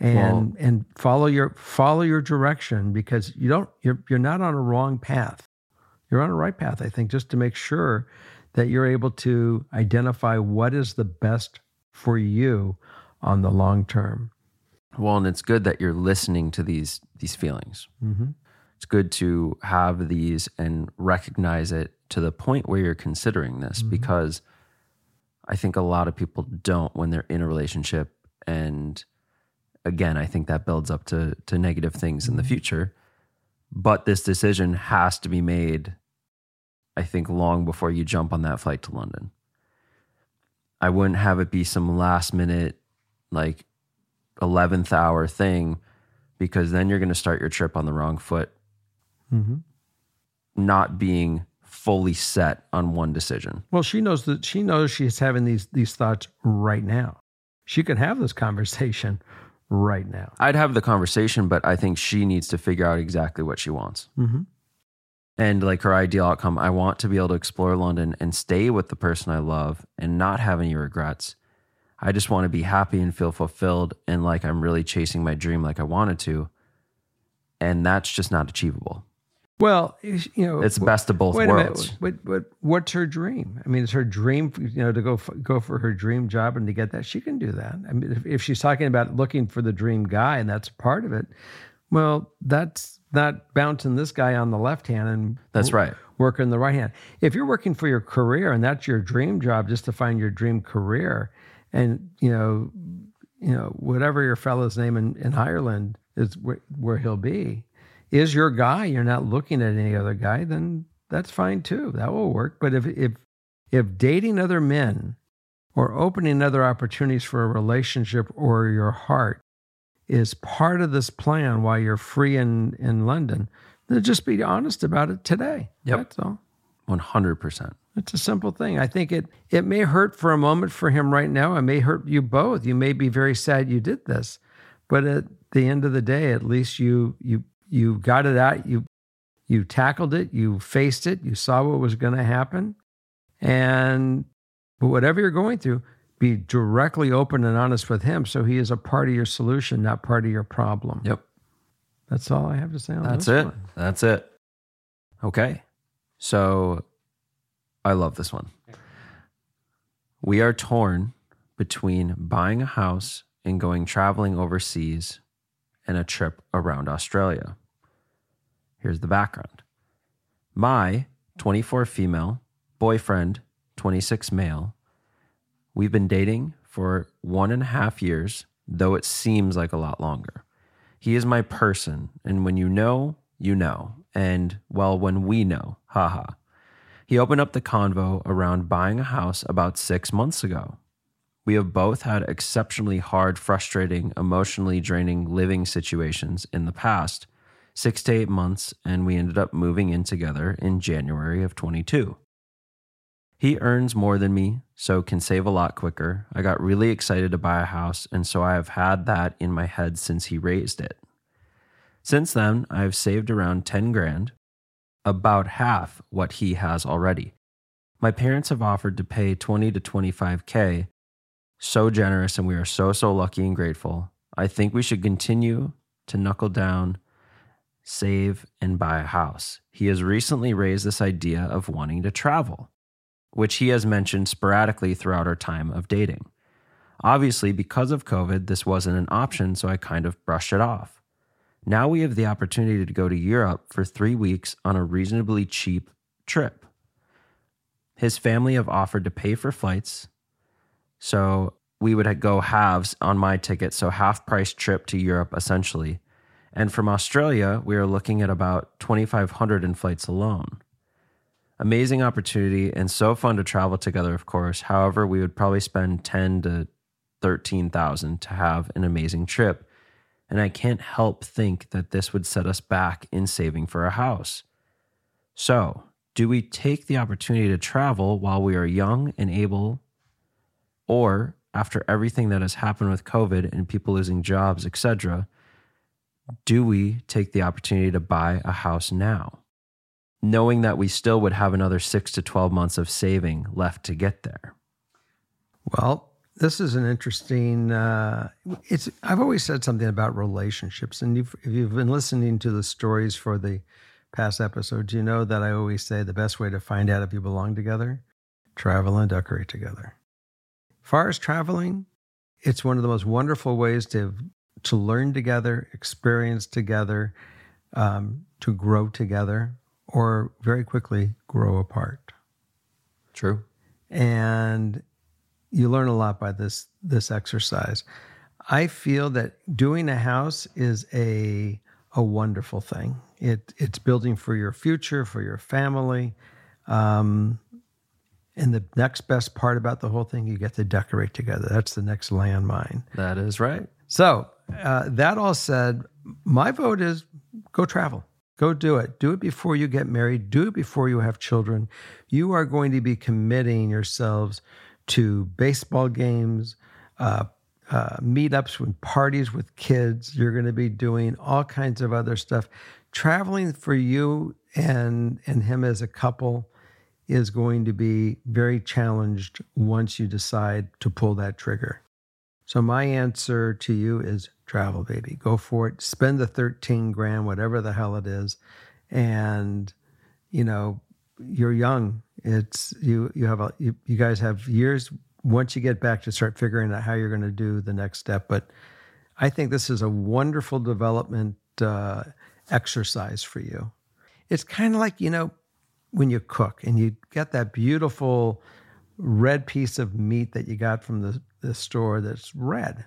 B: And
C: Well-
B: and follow your follow your direction because you don't you're you're not on a wrong path. You're on the right path, I think, just to make sure that you're able to identify what is the best for you on the long term.
C: Well, and it's good that you're listening to these these feelings.
B: Mm-hmm.
C: It's good to have these and recognize it to the point where you're considering this because I think a lot of people don't when they're in a relationship and again, I think that builds up to to negative things in the future. But this decision has to be made I think long before you jump on that flight to London. I wouldn't have it be some last minute like 11th hour thing because then you're going to start your trip on the wrong foot,
B: Mm-hmm.
C: not being fully set on one decision.
B: Well, she knows that she knows she's having these these thoughts right now. She could have this conversation right now.
C: I'd have the conversation, but I think she needs to figure out exactly what she wants.
B: Mm-hmm.
C: And like her ideal outcome, I want to be able to explore London and stay with the person I love and not have any regrets. I just want to be happy and feel fulfilled and like I'm really chasing my dream like I wanted to. And that's just not achievable.
B: Well, you know,
C: It's best of both
B: wait
C: worlds.
B: a minute. What, what, what's her dream? I mean, it's her dream, you know, to go go for her dream job and to get that. She can do that. I mean, if, if she's talking about looking for the dream guy and that's part of it, well, that's not bouncing this guy on the left hand and
C: That's right.
B: working the right hand. If you're working for your career and that's your dream job, just to find your dream career, and you know, you know, whatever your fellow's name in, in Ireland is where, where he'll be, is your guy. You're not looking at any other guy, then that's fine too. That will work. But if if if dating other men or opening other opportunities for a relationship or your heart is part of this plan while you're free in in London, then just be honest about it today.
C: Yep.
B: That's all.
C: 100%.
B: It's a simple thing. I think it it may hurt for a moment for him right now. It may hurt you both. You may be very sad you did this, but at the end of the day, at least you you you got it out. You you tackled it. You faced it. You saw what was going to happen, and but whatever you're going through, be directly open and honest with him, so he is a part of your solution, not part of your problem.
C: Yep.
B: That's all I have to say on
C: that.
B: That's
C: it.
B: one.
C: That's it. Okay. So I love this one. We are torn between buying a house and going traveling overseas and a trip around Australia. Here's the background my 24 female boyfriend, 26 male, we've been dating for one and a half years, though it seems like a lot longer. He is my person. And when you know, you know. And well, when we know, haha. He opened up the convo around buying a house about six months ago. We have both had exceptionally hard, frustrating, emotionally draining living situations in the past, six to eight months, and we ended up moving in together in January of 22. He earns more than me, so can save a lot quicker. I got really excited to buy a house, and so I have had that in my head since he raised it. Since then, I have saved around 10 grand, about half what he has already. My parents have offered to pay 20 to 25k. So generous, and we are so, so lucky and grateful. I think we should continue to knuckle down, save, and buy a house. He has recently raised this idea of wanting to travel which he has mentioned sporadically throughout our time of dating. Obviously, because of COVID, this wasn't an option, so I kind of brushed it off. Now we have the opportunity to go to Europe for three weeks on a reasonably cheap trip. His family have offered to pay for flights, so we would go halves on my ticket, so half price trip to Europe essentially. And from Australia, we are looking at about 2500 in flights alone amazing opportunity and so fun to travel together of course. However we would probably spend 10 to 13,000 to have an amazing trip. And i can't help think that this would set us back in saving for a house. So Do we take the opportunity to travel while we are young and able, or after everything that has happened with COVID and people losing jobs, etc., do we take the opportunity to buy a house now, knowing that we still would have another six to 12 months of saving left to get there?
B: Well, this is an interesting. Uh, it's. I've always said something about relationships, and if you've been listening to the stories for the past episodes, you know that I always say the best way to find out if you belong together, travel and decorate together. far as traveling, it's one of the most wonderful ways to to learn together, experience together, um, to grow together, or very quickly grow apart.
C: True.
B: And you learn a lot by this this exercise. I feel that doing a house is a a wonderful thing. It it's building for your future, for your family. Um, and the next best part about the whole thing, you get to decorate together. That's the next landmine.
C: That is right.
B: So, uh, that all said, my vote is go travel. Go do it. Do it before you get married. Do it before you have children. You are going to be committing yourselves to baseball games, uh, uh, meetups with parties with kids. You're going to be doing all kinds of other stuff. Traveling for you and and him as a couple is going to be very challenged once you decide to pull that trigger. So my answer to you is travel, baby. Go for it. Spend the 13 grand, whatever the hell it is. And, you know, you're young. It's you you have a you, you guys have years once you get back to start figuring out how you're going to do the next step. But I think this is a wonderful development uh, exercise for you. It's kind of like, you know, when you cook and you get that beautiful red piece of meat that you got from the, the store that's red.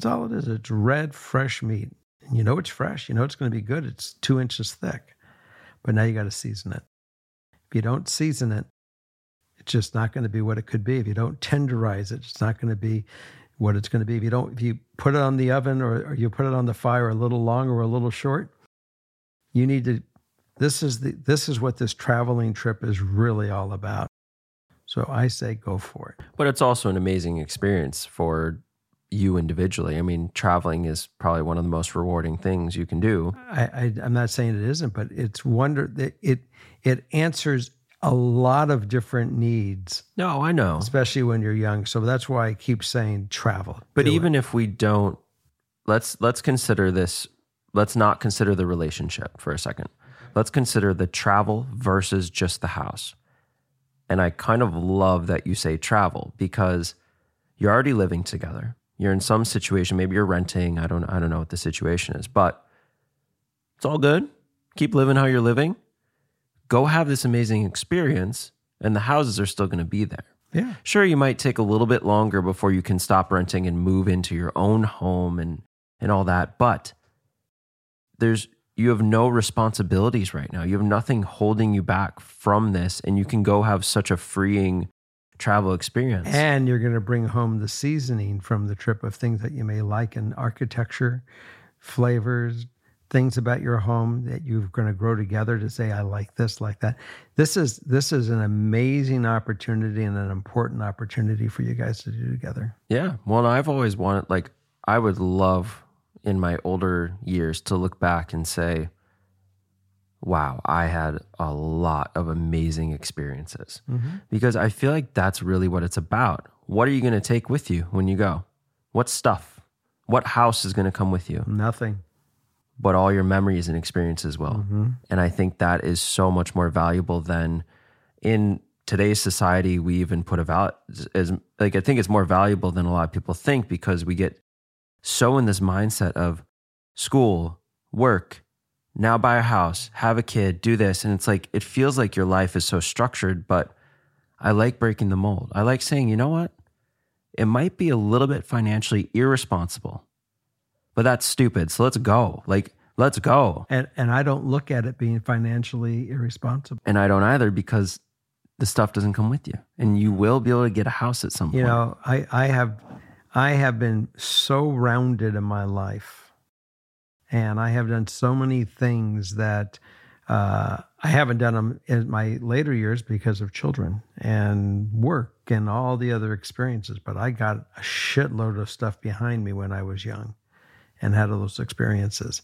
B: That's all it is. It's red, fresh meat. And you know it's fresh. You know it's going to be good. It's two inches thick. But now you got to season it. If you don't season it, it's just not going to be what it could be. If you don't tenderize it, it's not going to be what it's going to be. If you don't, if you put it on the oven or, or you put it on the fire a little long or a little short, you need to. This is the this is what this traveling trip is really all about. So I say go for it.
C: But it's also an amazing experience for you individually. I mean, traveling is probably one of the most rewarding things you can do.
B: I, I I'm not saying it isn't, but it's wonder that it it answers a lot of different needs,
C: No, I know.
B: especially when you're young. So that's why I keep saying travel.
C: But
B: Do it.
C: even if we don't let's let's consider this let's not consider the relationship for a second. Let's consider the travel versus just the house. And I kind of love that you say travel because you're already living together. You're in some situation, maybe you're renting, I don't I don't know what the situation is, but it's all good. Keep living how you're living. Go have this amazing experience and the houses are still going to be there.
B: yeah,
C: Sure, you might take a little bit longer before you can stop renting and move into your own home and and all that, but there's you have no responsibilities right now. You have nothing holding you back from this and you can go have such a freeing travel experience.
B: and you're going to bring home the seasoning from the trip of things that you may like in architecture, flavors, things about your home that you're going to grow together to say I like this, like that. This is this is an amazing opportunity and an important opportunity for you guys to do together.
C: Yeah. Well, I've always wanted, like, I would love in my older years to look back and say, wow, I had a lot of amazing experiences. Mm-hmm. Because I feel like that's really what it's about. What are you going to take with you when you go? What stuff? What house is going to come with you?
B: Nothing.
C: But all your memories and experiences will. Mm-hmm. And I think that is so much more valuable than in today's society we even put a val as like I think it's more valuable than a lot of people think because we get so in this mindset of school, work, now buy a house, have a kid, do this and it's like it feels like your life is so structured, but I like breaking the mold. I like saying, you know what? It might be a little bit financially irresponsible, but that's stupid. So let's go. Like, let's go.
B: And and I don't look at it being financially irresponsible.
C: And I don't either because the stuff doesn't come with you. And you will be able to get a house at some point.
B: You know, I, I have I have been so rounded in my life. And I have done so many things that Uh, I haven't done them in my later years because of children and work and all the other experiences. But I got a shitload of stuff behind me when I was young and had all those experiences.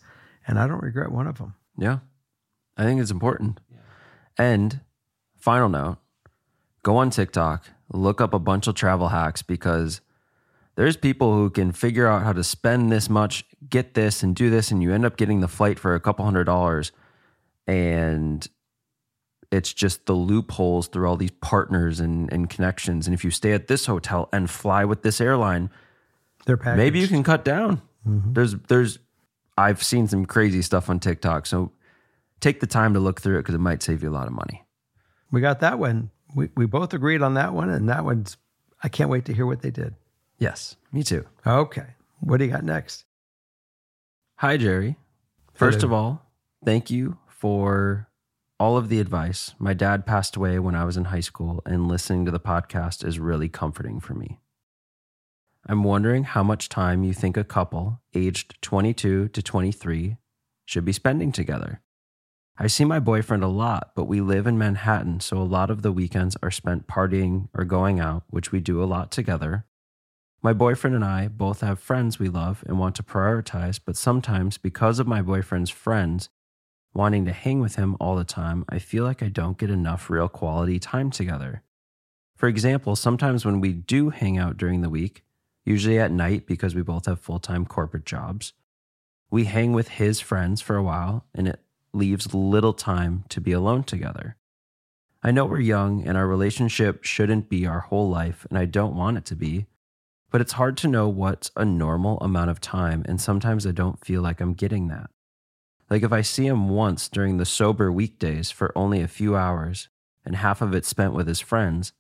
B: And I don't regret one of them.
C: Yeah. I think it's important. And final note go on TikTok, look up a bunch of travel hacks because there's people who can figure out how to spend this much, get this, and do this, and you end up getting the flight for a couple hundred dollars. And it's just the loopholes through all these partners and, and connections. And if you stay at this hotel and fly with this airline,
B: They're packaged.
C: maybe you can cut down. Mm-hmm. There's there's I've seen some crazy stuff on TikTok. So take the time to look through it because it might save you a lot of money.
B: We got that one. We, we both agreed on that one. And that one's, I can't wait to hear what they did.
C: Yes, me too.
B: Okay. What do you got next?
C: Hi, Jerry. First
B: Hello.
C: of all, thank you for all of the advice. My dad passed away when I was in high school, and listening to the podcast is really comforting for me. I'm wondering how much time you think a couple aged 22 to 23 should be spending together. I see my boyfriend a lot, but we live in Manhattan, so a lot of the weekends are spent partying or going out, which we do a lot together. My boyfriend and I both have friends we love and want to prioritize, but sometimes, because of my boyfriend's friends wanting to hang with him all the time, I feel like I don't get enough real quality time together. For example, sometimes when we do hang out during the week, usually at night because we both have full time corporate jobs, we hang with his friends for a while and it leaves little time to be alone together. I know we're young and our relationship shouldn't be our whole life, and I don't want it to be, but it's hard to know what's a normal amount of time, and sometimes I don't feel like I'm getting that. Like if I see him once during the sober weekdays for only a few hours and half of it spent with his friends,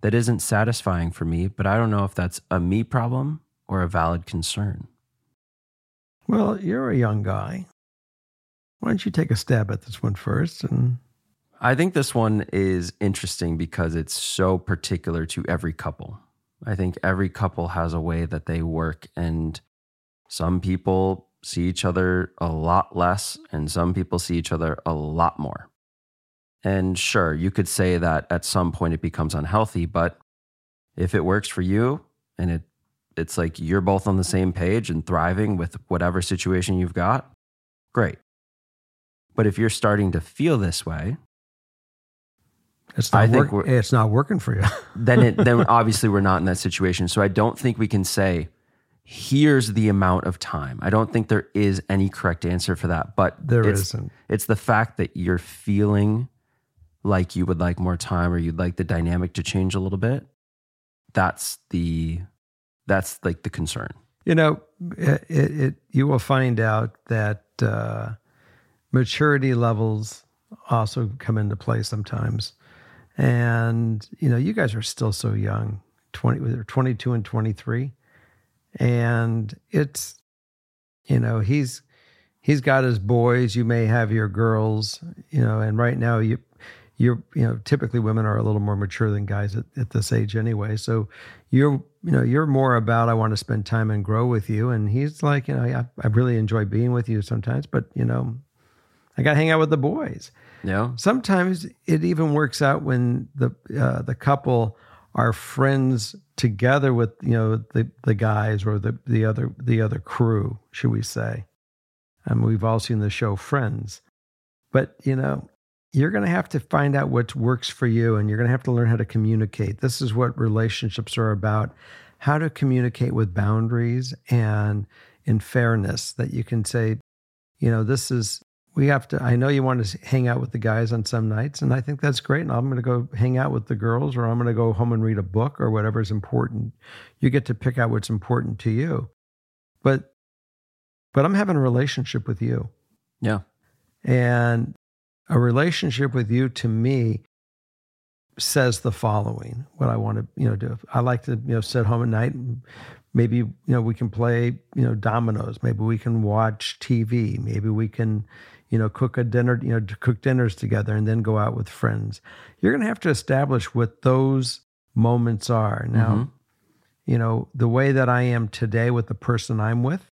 C: that isn't satisfying for me, but I don't know if that's a me problem or a valid concern.
B: Well, you're a young guy. Why don't you take a stab at this one first? And
C: I think this one is interesting because it's so particular to every couple. I think every couple has a way that they work, and some people see each other a lot less, and some people see each other a lot more. And sure, you could say that at some point it becomes unhealthy, but if it works for you and it it's like you're both on the same page and thriving with whatever situation you've got, great. But if you're starting to feel this way,
B: it's not,
C: I think
B: work- it's not working for you. [LAUGHS]
C: then it then [LAUGHS] obviously we're not in that situation. So I don't think we can say here's the amount of time. I don't think there is any correct answer for that. But
B: There
C: it's,
B: not
C: It's the fact that you're feeling like you would like more time or you'd like the dynamic to change a little bit. That's the that's like the concern.
B: You know, it, it, it you will find out that uh, maturity levels also come into play sometimes. And you know, you guys are still so young, twenty, they're twenty-two and twenty-three, and it's, you know, he's he's got his boys. You may have your girls. You know, and right now you you're you know typically women are a little more mature than guys at, at this age anyway so you're you know you're more about i want to spend time and grow with you and he's like you know i, I really enjoy being with you sometimes but you know i got to hang out with the boys
C: Yeah.
B: sometimes it even works out when the uh, the couple are friends together with you know the the guys or the the other the other crew should we say. And we've all seen the show friends. But you know you're going to have to find out what works for you and you're going to have to learn how to communicate. This is what relationships are about how to communicate with boundaries and in fairness that you can say you know this is we have to i know you want to hang out with the guys on some nights and i think that's great and i'm going to go hang out with the girls or i'm going to go home and read a book or whatever is important. You get to pick out what's important to you. But but i'm having a relationship with you.
C: Yeah.
B: and a relationship with you to me says the following what i want to you know do. I like to you know sit home at night and maybe you know we can play you know dominoes. Maybe we can watch tv maybe we can you know cook a dinner you know to cook dinners together and then go out with friends you're going to have to establish what those moments are now
C: Mhm.
B: you know the way that i am today with the person i'm with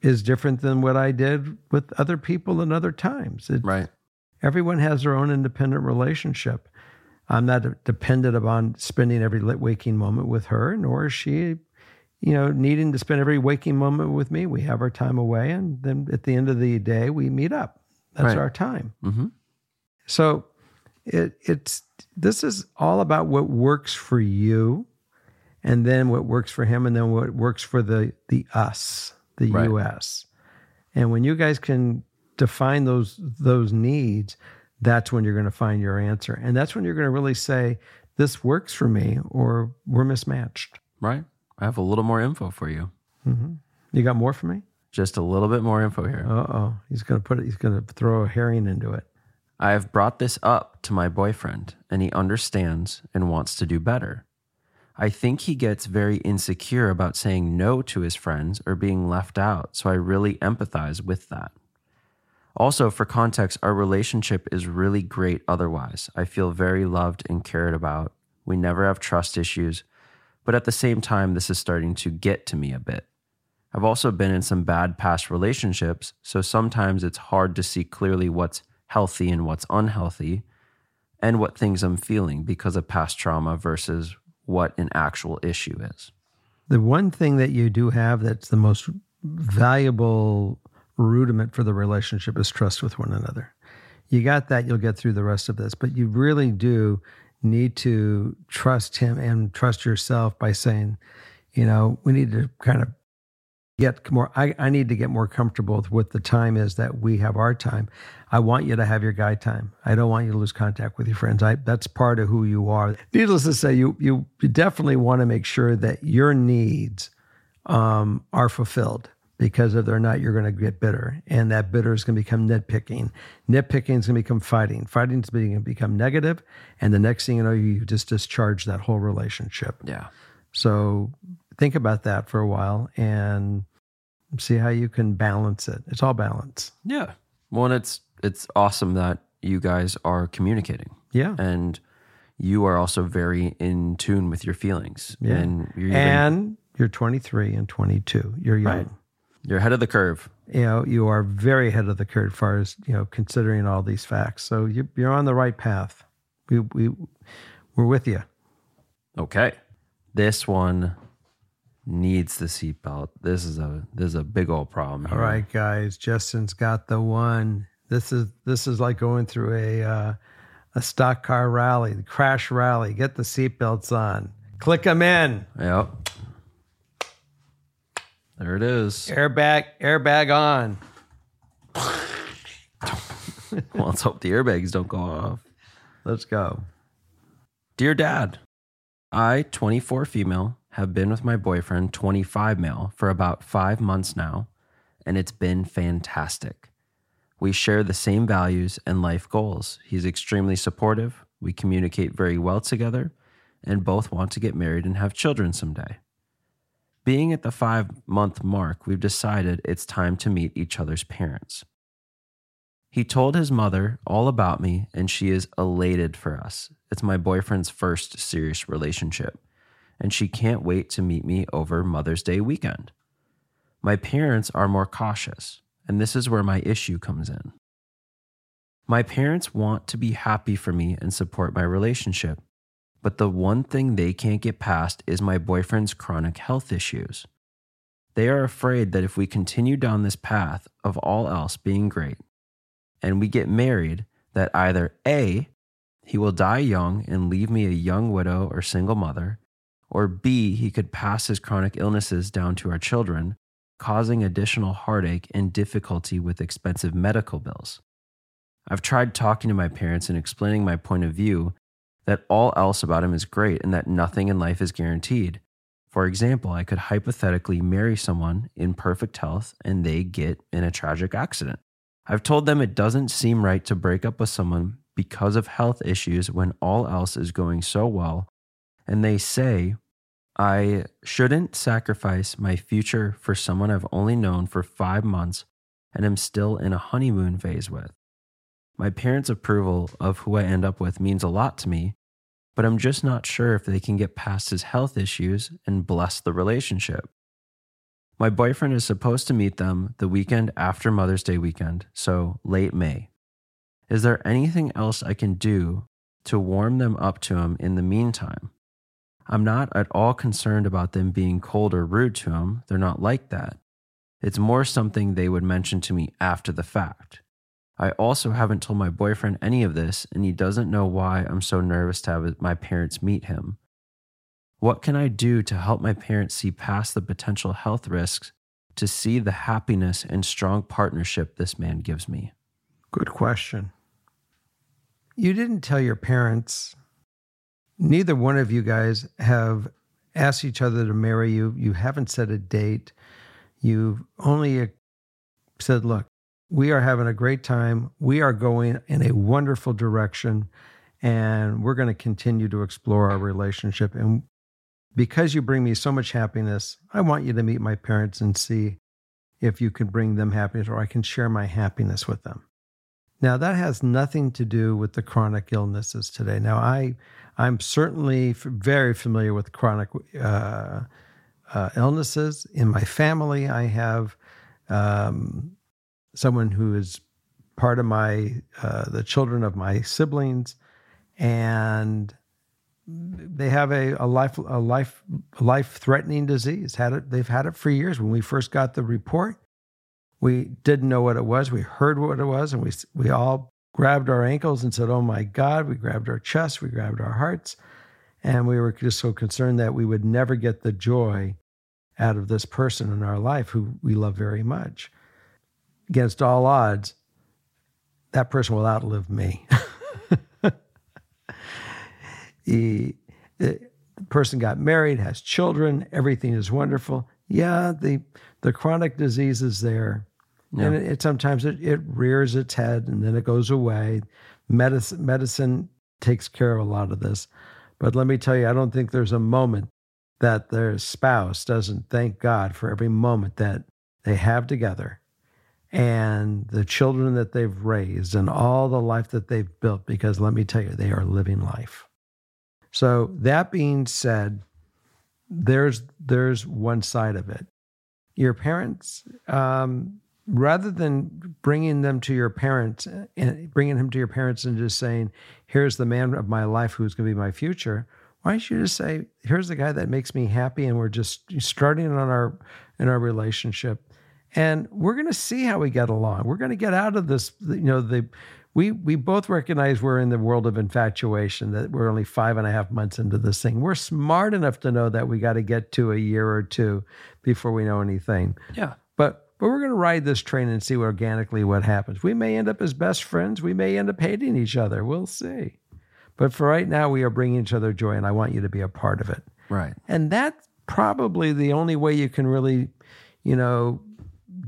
B: is different than what i did with other people in other times It-
C: Right.
B: Everyone has their own independent relationship. I'm not dependent upon spending every waking moment with her, nor is she, you know, needing to spend every waking moment with me. We have our time away, and then at the end of the day, we meet up. That's
C: Right.
B: our time.
C: hmm
B: So it, it's this is all about what works for you, and then what works for him, and then what works for the the us, the
C: Right.
B: U.S. And when you guys can define those those needs, that's when you're going to find your answer, and that's when you're going to really say this works for me, or we're mismatched.
C: Right. I have a little more info for you.
B: hmm You got more for me?
C: Just a little bit more info here.
B: Uh oh, he's going to put it. He's going to throw a herring into it.
C: I have brought this up to my boyfriend, and he understands and wants to do better. I think he gets very insecure about saying no to his friends or being left out, so I really empathize with that. Also, for context, our relationship is really great otherwise. I feel very loved and cared about. We never have trust issues, but at the same time, this is starting to get to me a bit. I've also been in some bad past relationships, so sometimes it's hard to see clearly what's healthy and what's unhealthy and what things I'm feeling because of past trauma versus what an actual issue is.
B: The one thing that you do have that's the most valuable rudiment for the relationship is trust with one another. You got that, you'll get through the rest of this, but you really do need to trust him and trust yourself by saying, you know, we need to kind of get more I, I need to get more comfortable with what the time is that we have our time. I want you to have your guy time. I don't want you to lose contact with your friends. I, that's part of who you are. Needless to say you you definitely want to make sure that your needs um, are fulfilled because if they're not you're going to get bitter and that bitter is going to become nitpicking nitpicking is going to become fighting fighting is going to become negative and the next thing you know you just discharge that whole relationship
C: Yeah.
B: so think about that for a while and see how you can balance it. It's all balance.
C: Yeah. Well, and it's it's awesome that you guys are communicating
B: Yeah.
C: and you are also very in tune with your feelings.
B: Yeah.
C: And you're even,
B: And you're 23 and 22. You're young.
C: Right. You're ahead of the curve.
B: You know, you are very ahead of the curve as far as, you know, considering all these facts. So you, you're on the right path. We, we, we're with you.
C: Okay. This one needs the seatbelt. This is a this is a big old problem.
B: All
C: here.
B: right, guys. Justin's got the one. This is this is like going through a uh, a stock car rally, the crash rally. Get the seatbelts on. Click them in.
C: Yep. There it is.
B: Airbag, airbag on. [LAUGHS]
C: well, let's hope the airbags don't go off.
B: Let's go.
C: Dear Dad, I, 24 female, have been with my boyfriend, 25 male, for about five months now, and it's been fantastic. We share the same values and life goals. He's extremely supportive. We communicate very well together and both want to get married and have children someday. Being at the five month mark, we've decided it's time to meet each other's parents. He told his mother all about me, and she is elated for us. It's my boyfriend's first serious relationship, and she can't wait to meet me over Mother's Day weekend. My parents are more cautious, and this is where my issue comes in. My parents want to be happy for me and support my relationship, but the one thing they can't get past is my boyfriend's chronic health issues. They are afraid that if we continue down this path of all else being great, and we get married, that either A, he will die young and leave me a young widow or single mother, or B, he could pass his chronic illnesses down to our children, causing additional heartache and difficulty with expensive medical bills. I've tried talking to my parents and explaining my point of view that all else about him is great and that nothing in life is guaranteed. For example, I could hypothetically marry someone in perfect health and they get in a tragic accident. I've told them it doesn't seem right to break up with someone because of health issues when all else is going so well. And they say, I shouldn't sacrifice my future for someone I've only known for five months and am still in a honeymoon phase with. My parents' approval of who I end up with means a lot to me, but I'm just not sure if they can get past his health issues and bless the relationship. My boyfriend is supposed to meet them the weekend after Mother's Day weekend, so late May. Is there anything else I can do to warm them up to him in the meantime? I'm not at all concerned about them being cold or rude to him. They're not like that. It's more something they would mention to me after the fact. I also haven't told my boyfriend any of this, and he doesn't know why I'm so nervous to have my parents meet him. What can I do to help my parents see past the potential health risks to see the happiness and strong partnership this man gives me?
B: Good question. You didn't tell your parents, neither one of you guys have asked each other to marry you. You haven't set a date. You've only said, look, we are having a great time. We are going in a wonderful direction, and we're going to continue to explore our relationship. And because you bring me so much happiness, I want you to meet my parents and see if you can bring them happiness or I can share my happiness with them. Now that has nothing to do with the chronic illnesses today. Now I I'm certainly very familiar with chronic uh, uh, illnesses in my family. I have um, someone who is part of my uh, the children of my siblings, and they have a, a life a life life threatening disease. Had it they've had it for years. When we first got the report, we didn't know what it was. We heard what it was, and we we all grabbed our ankles and said, "Oh my God!" We grabbed our chests, we grabbed our hearts, and we were just so concerned that we would never get the joy out of this person in our life who we love very much. Against all odds, that person will outlive me. [LAUGHS] he, the person got married, has children, everything is wonderful. Yeah, the the chronic disease is there yeah. And it, it sometimes it, it rears its head and then it goes away. Medicine medicine takes care of a lot of this. But let me tell you, I don't think there's a moment that their spouse doesn't thank God for every moment that they have together and the children that they've raised and all the life that they've built, because let me tell you, they are living life. So, that being said, there's there's one side of it. Your parents, um, rather than bringing them to your parents and bringing him to your parents and just saying, "Here's the man of my life who's going to be my future," why don't you just say, "Here's the guy that makes me happy," and we're just starting on our in our relationship, and we're going to see how we get along. We're going to get out of this. You know, the we we both recognize we're in the world of infatuation. That we're only five and a half months into this thing. We're smart enough to know that we got to get to a year or two before we know anything.
C: Yeah,
B: but but we're going to ride this train and see organically what happens. We may end up as best friends. We may end up hating each other. We'll see. But for right now, we are bringing each other joy, and I want you to be a part of it.
C: Right.
B: And that's probably the only way you can really, you know,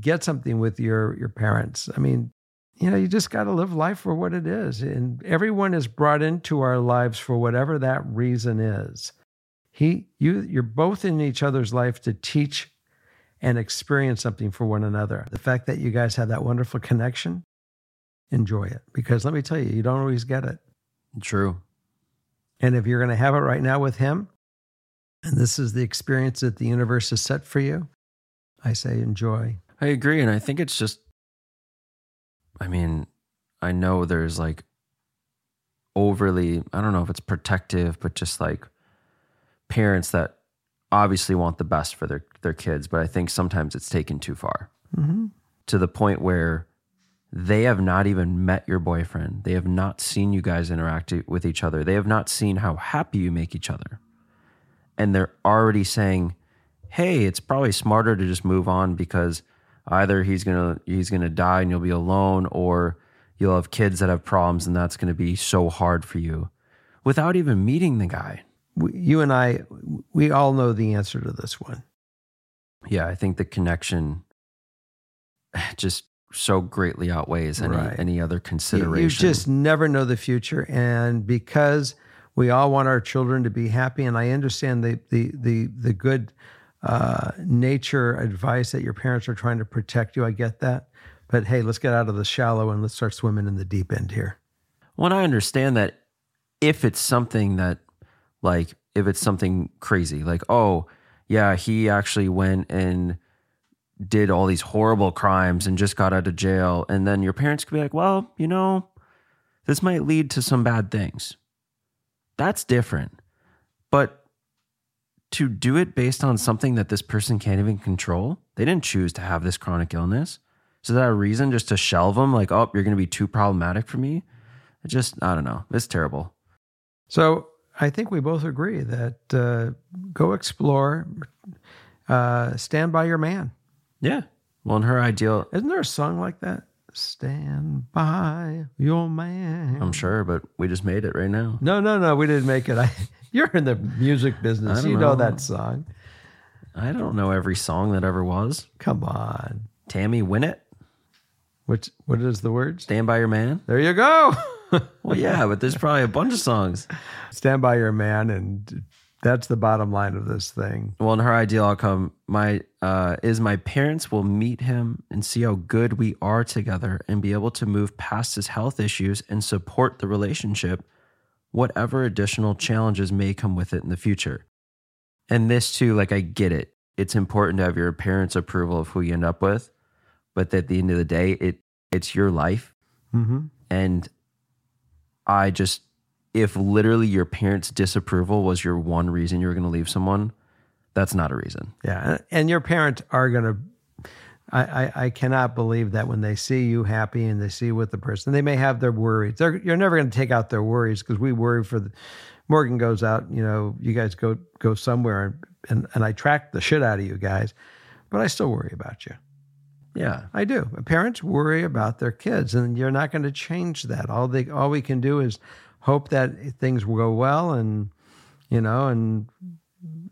B: get something with your your parents. I mean, you know, you just got to live life for what it is, and everyone is brought into our lives for whatever that reason is. He, you, you're both in each other's life to teach and experience something for one another. The fact that you guys have that wonderful connection, enjoy it. Because let me tell you, you don't always get it.
C: True.
B: And if you're going to have it right now with him, and this is the experience that the universe has set for you, I say enjoy.
C: I agree. And I think it's just, I mean, I know there's like overly, I don't know if it's protective, but just like parents that obviously want the best for their their kids, but I think sometimes it's taken too far mm-hmm. to the point where they have not even met your boyfriend. They have not seen you guys interact with each other. They have not seen how happy you make each other. And they're already saying, "Hey, it's probably smarter to just move on because either he's going to he's going to die and you'll be alone or you'll have kids that have problems and that's going to be so hard for you." Without even meeting the guy
B: you and I, we all know the answer to this one.
C: Yeah, I think the connection [SIGHS] just so greatly outweighs any right. any other consideration.
B: You just never know the future, and because we all want our children to be happy, and I understand the the the the good uh, nature advice that your parents are trying to protect you. I get that, but hey, let's get out of the shallow and let's start swimming in the deep end here.
C: Well, I understand that if it's something that like if it's something crazy, like, oh, yeah, he actually went and did all these horrible crimes and just got out of jail. And then your parents could be like, well, you know, this might lead to some bad things. That's different. But to do it based on something that this person can't even control, they didn't choose to have this chronic illness. So is that a reason just to shelve them? Like, oh, you're going to be too problematic for me? It just, I don't know. It's terrible.
B: So I think we both agree that uh, go explore, uh, stand by your man.
C: Yeah. Well, in her ideal,
B: Isn't there a song like that? Stand by your man.
C: I'm sure, but we just made it right now.
B: No, no, no. We didn't make it. I, you're in the music business. You know
C: know.
B: that song.
C: I don't know every song that ever was.
B: Come on.
C: Tammy Wynette,
B: Which what is the word?
C: Stand By Your Man.
B: There you go. [LAUGHS]
C: Well, yeah, but there's probably a bunch of songs.
B: stand by your man, and that's the bottom line of this thing.
C: Well, in her ideal outcome, my uh, is my parents will meet him and see how good we are together, and be able to move past his health issues and support the relationship, whatever additional challenges may come with it in the future. And this too, like I get it. It's important to have your parents' approval of who you end up with, but at the end of the day, it it's your life,
B: Mm-hmm.
C: and I just if literally your parents' disapproval was your one reason you were going to leave someone, that's not a reason.
B: Yeah, and your parents are gonna. I, I I cannot believe that when they see you happy and they see you with the person, they may have their worries. They're, you're never going to take out their worries because we worry for the. Morgan goes out, you know, you guys go go somewhere, and, and and I track the shit out of you guys, but I still worry about you.
C: Yeah.
B: I do. Parents worry about their kids, and you're not going to change that. All they all we can do is hope that things will go well, and you know, and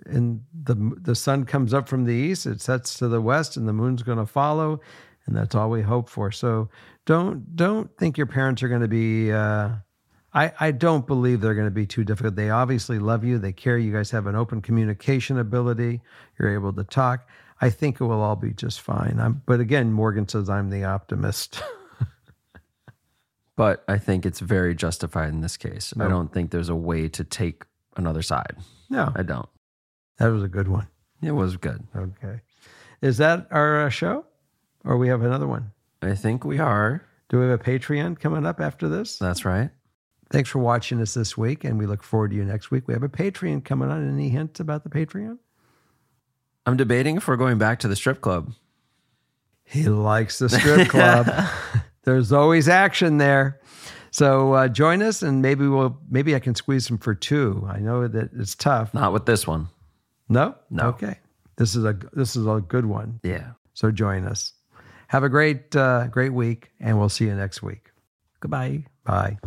B: and the the sun comes up from the east, it sets to the west, and the moon's going to follow, and that's all we hope for. So don't don't think your parents are going to be. Uh, I, I don't believe they're going to be too difficult. They obviously love you. They care. You guys have an open communication ability. You're able to talk. I think it will all be just fine. I'm, but again, Morgan says I'm the optimist. [LAUGHS]
C: But I think it's very justified in this case. I don't think there's a way to take another side.
B: no,
C: I don't.
B: That was a good one.
C: It was good.
B: Okay. Is that our uh, show? Or we have another one?
C: I think we are.
B: Do we have a Patreon coming up after this?
C: That's right.
B: Thanks for watching us this week, and we look forward to you next week. We have a Patreon coming on. Any hints about the Patreon?
C: I'm debating if we're going back to the strip club.
B: He likes the strip [LAUGHS] club. There's always action there. So uh, join us, and maybe we'll maybe I can squeeze him for two. I know that it's tough.
C: Not with this one.
B: No,
C: No.
B: Okay, this is a this is a good one.
C: Yeah.
B: So join us. Have a great uh, great week, and we'll see you next week.
C: Goodbye.
B: Bye.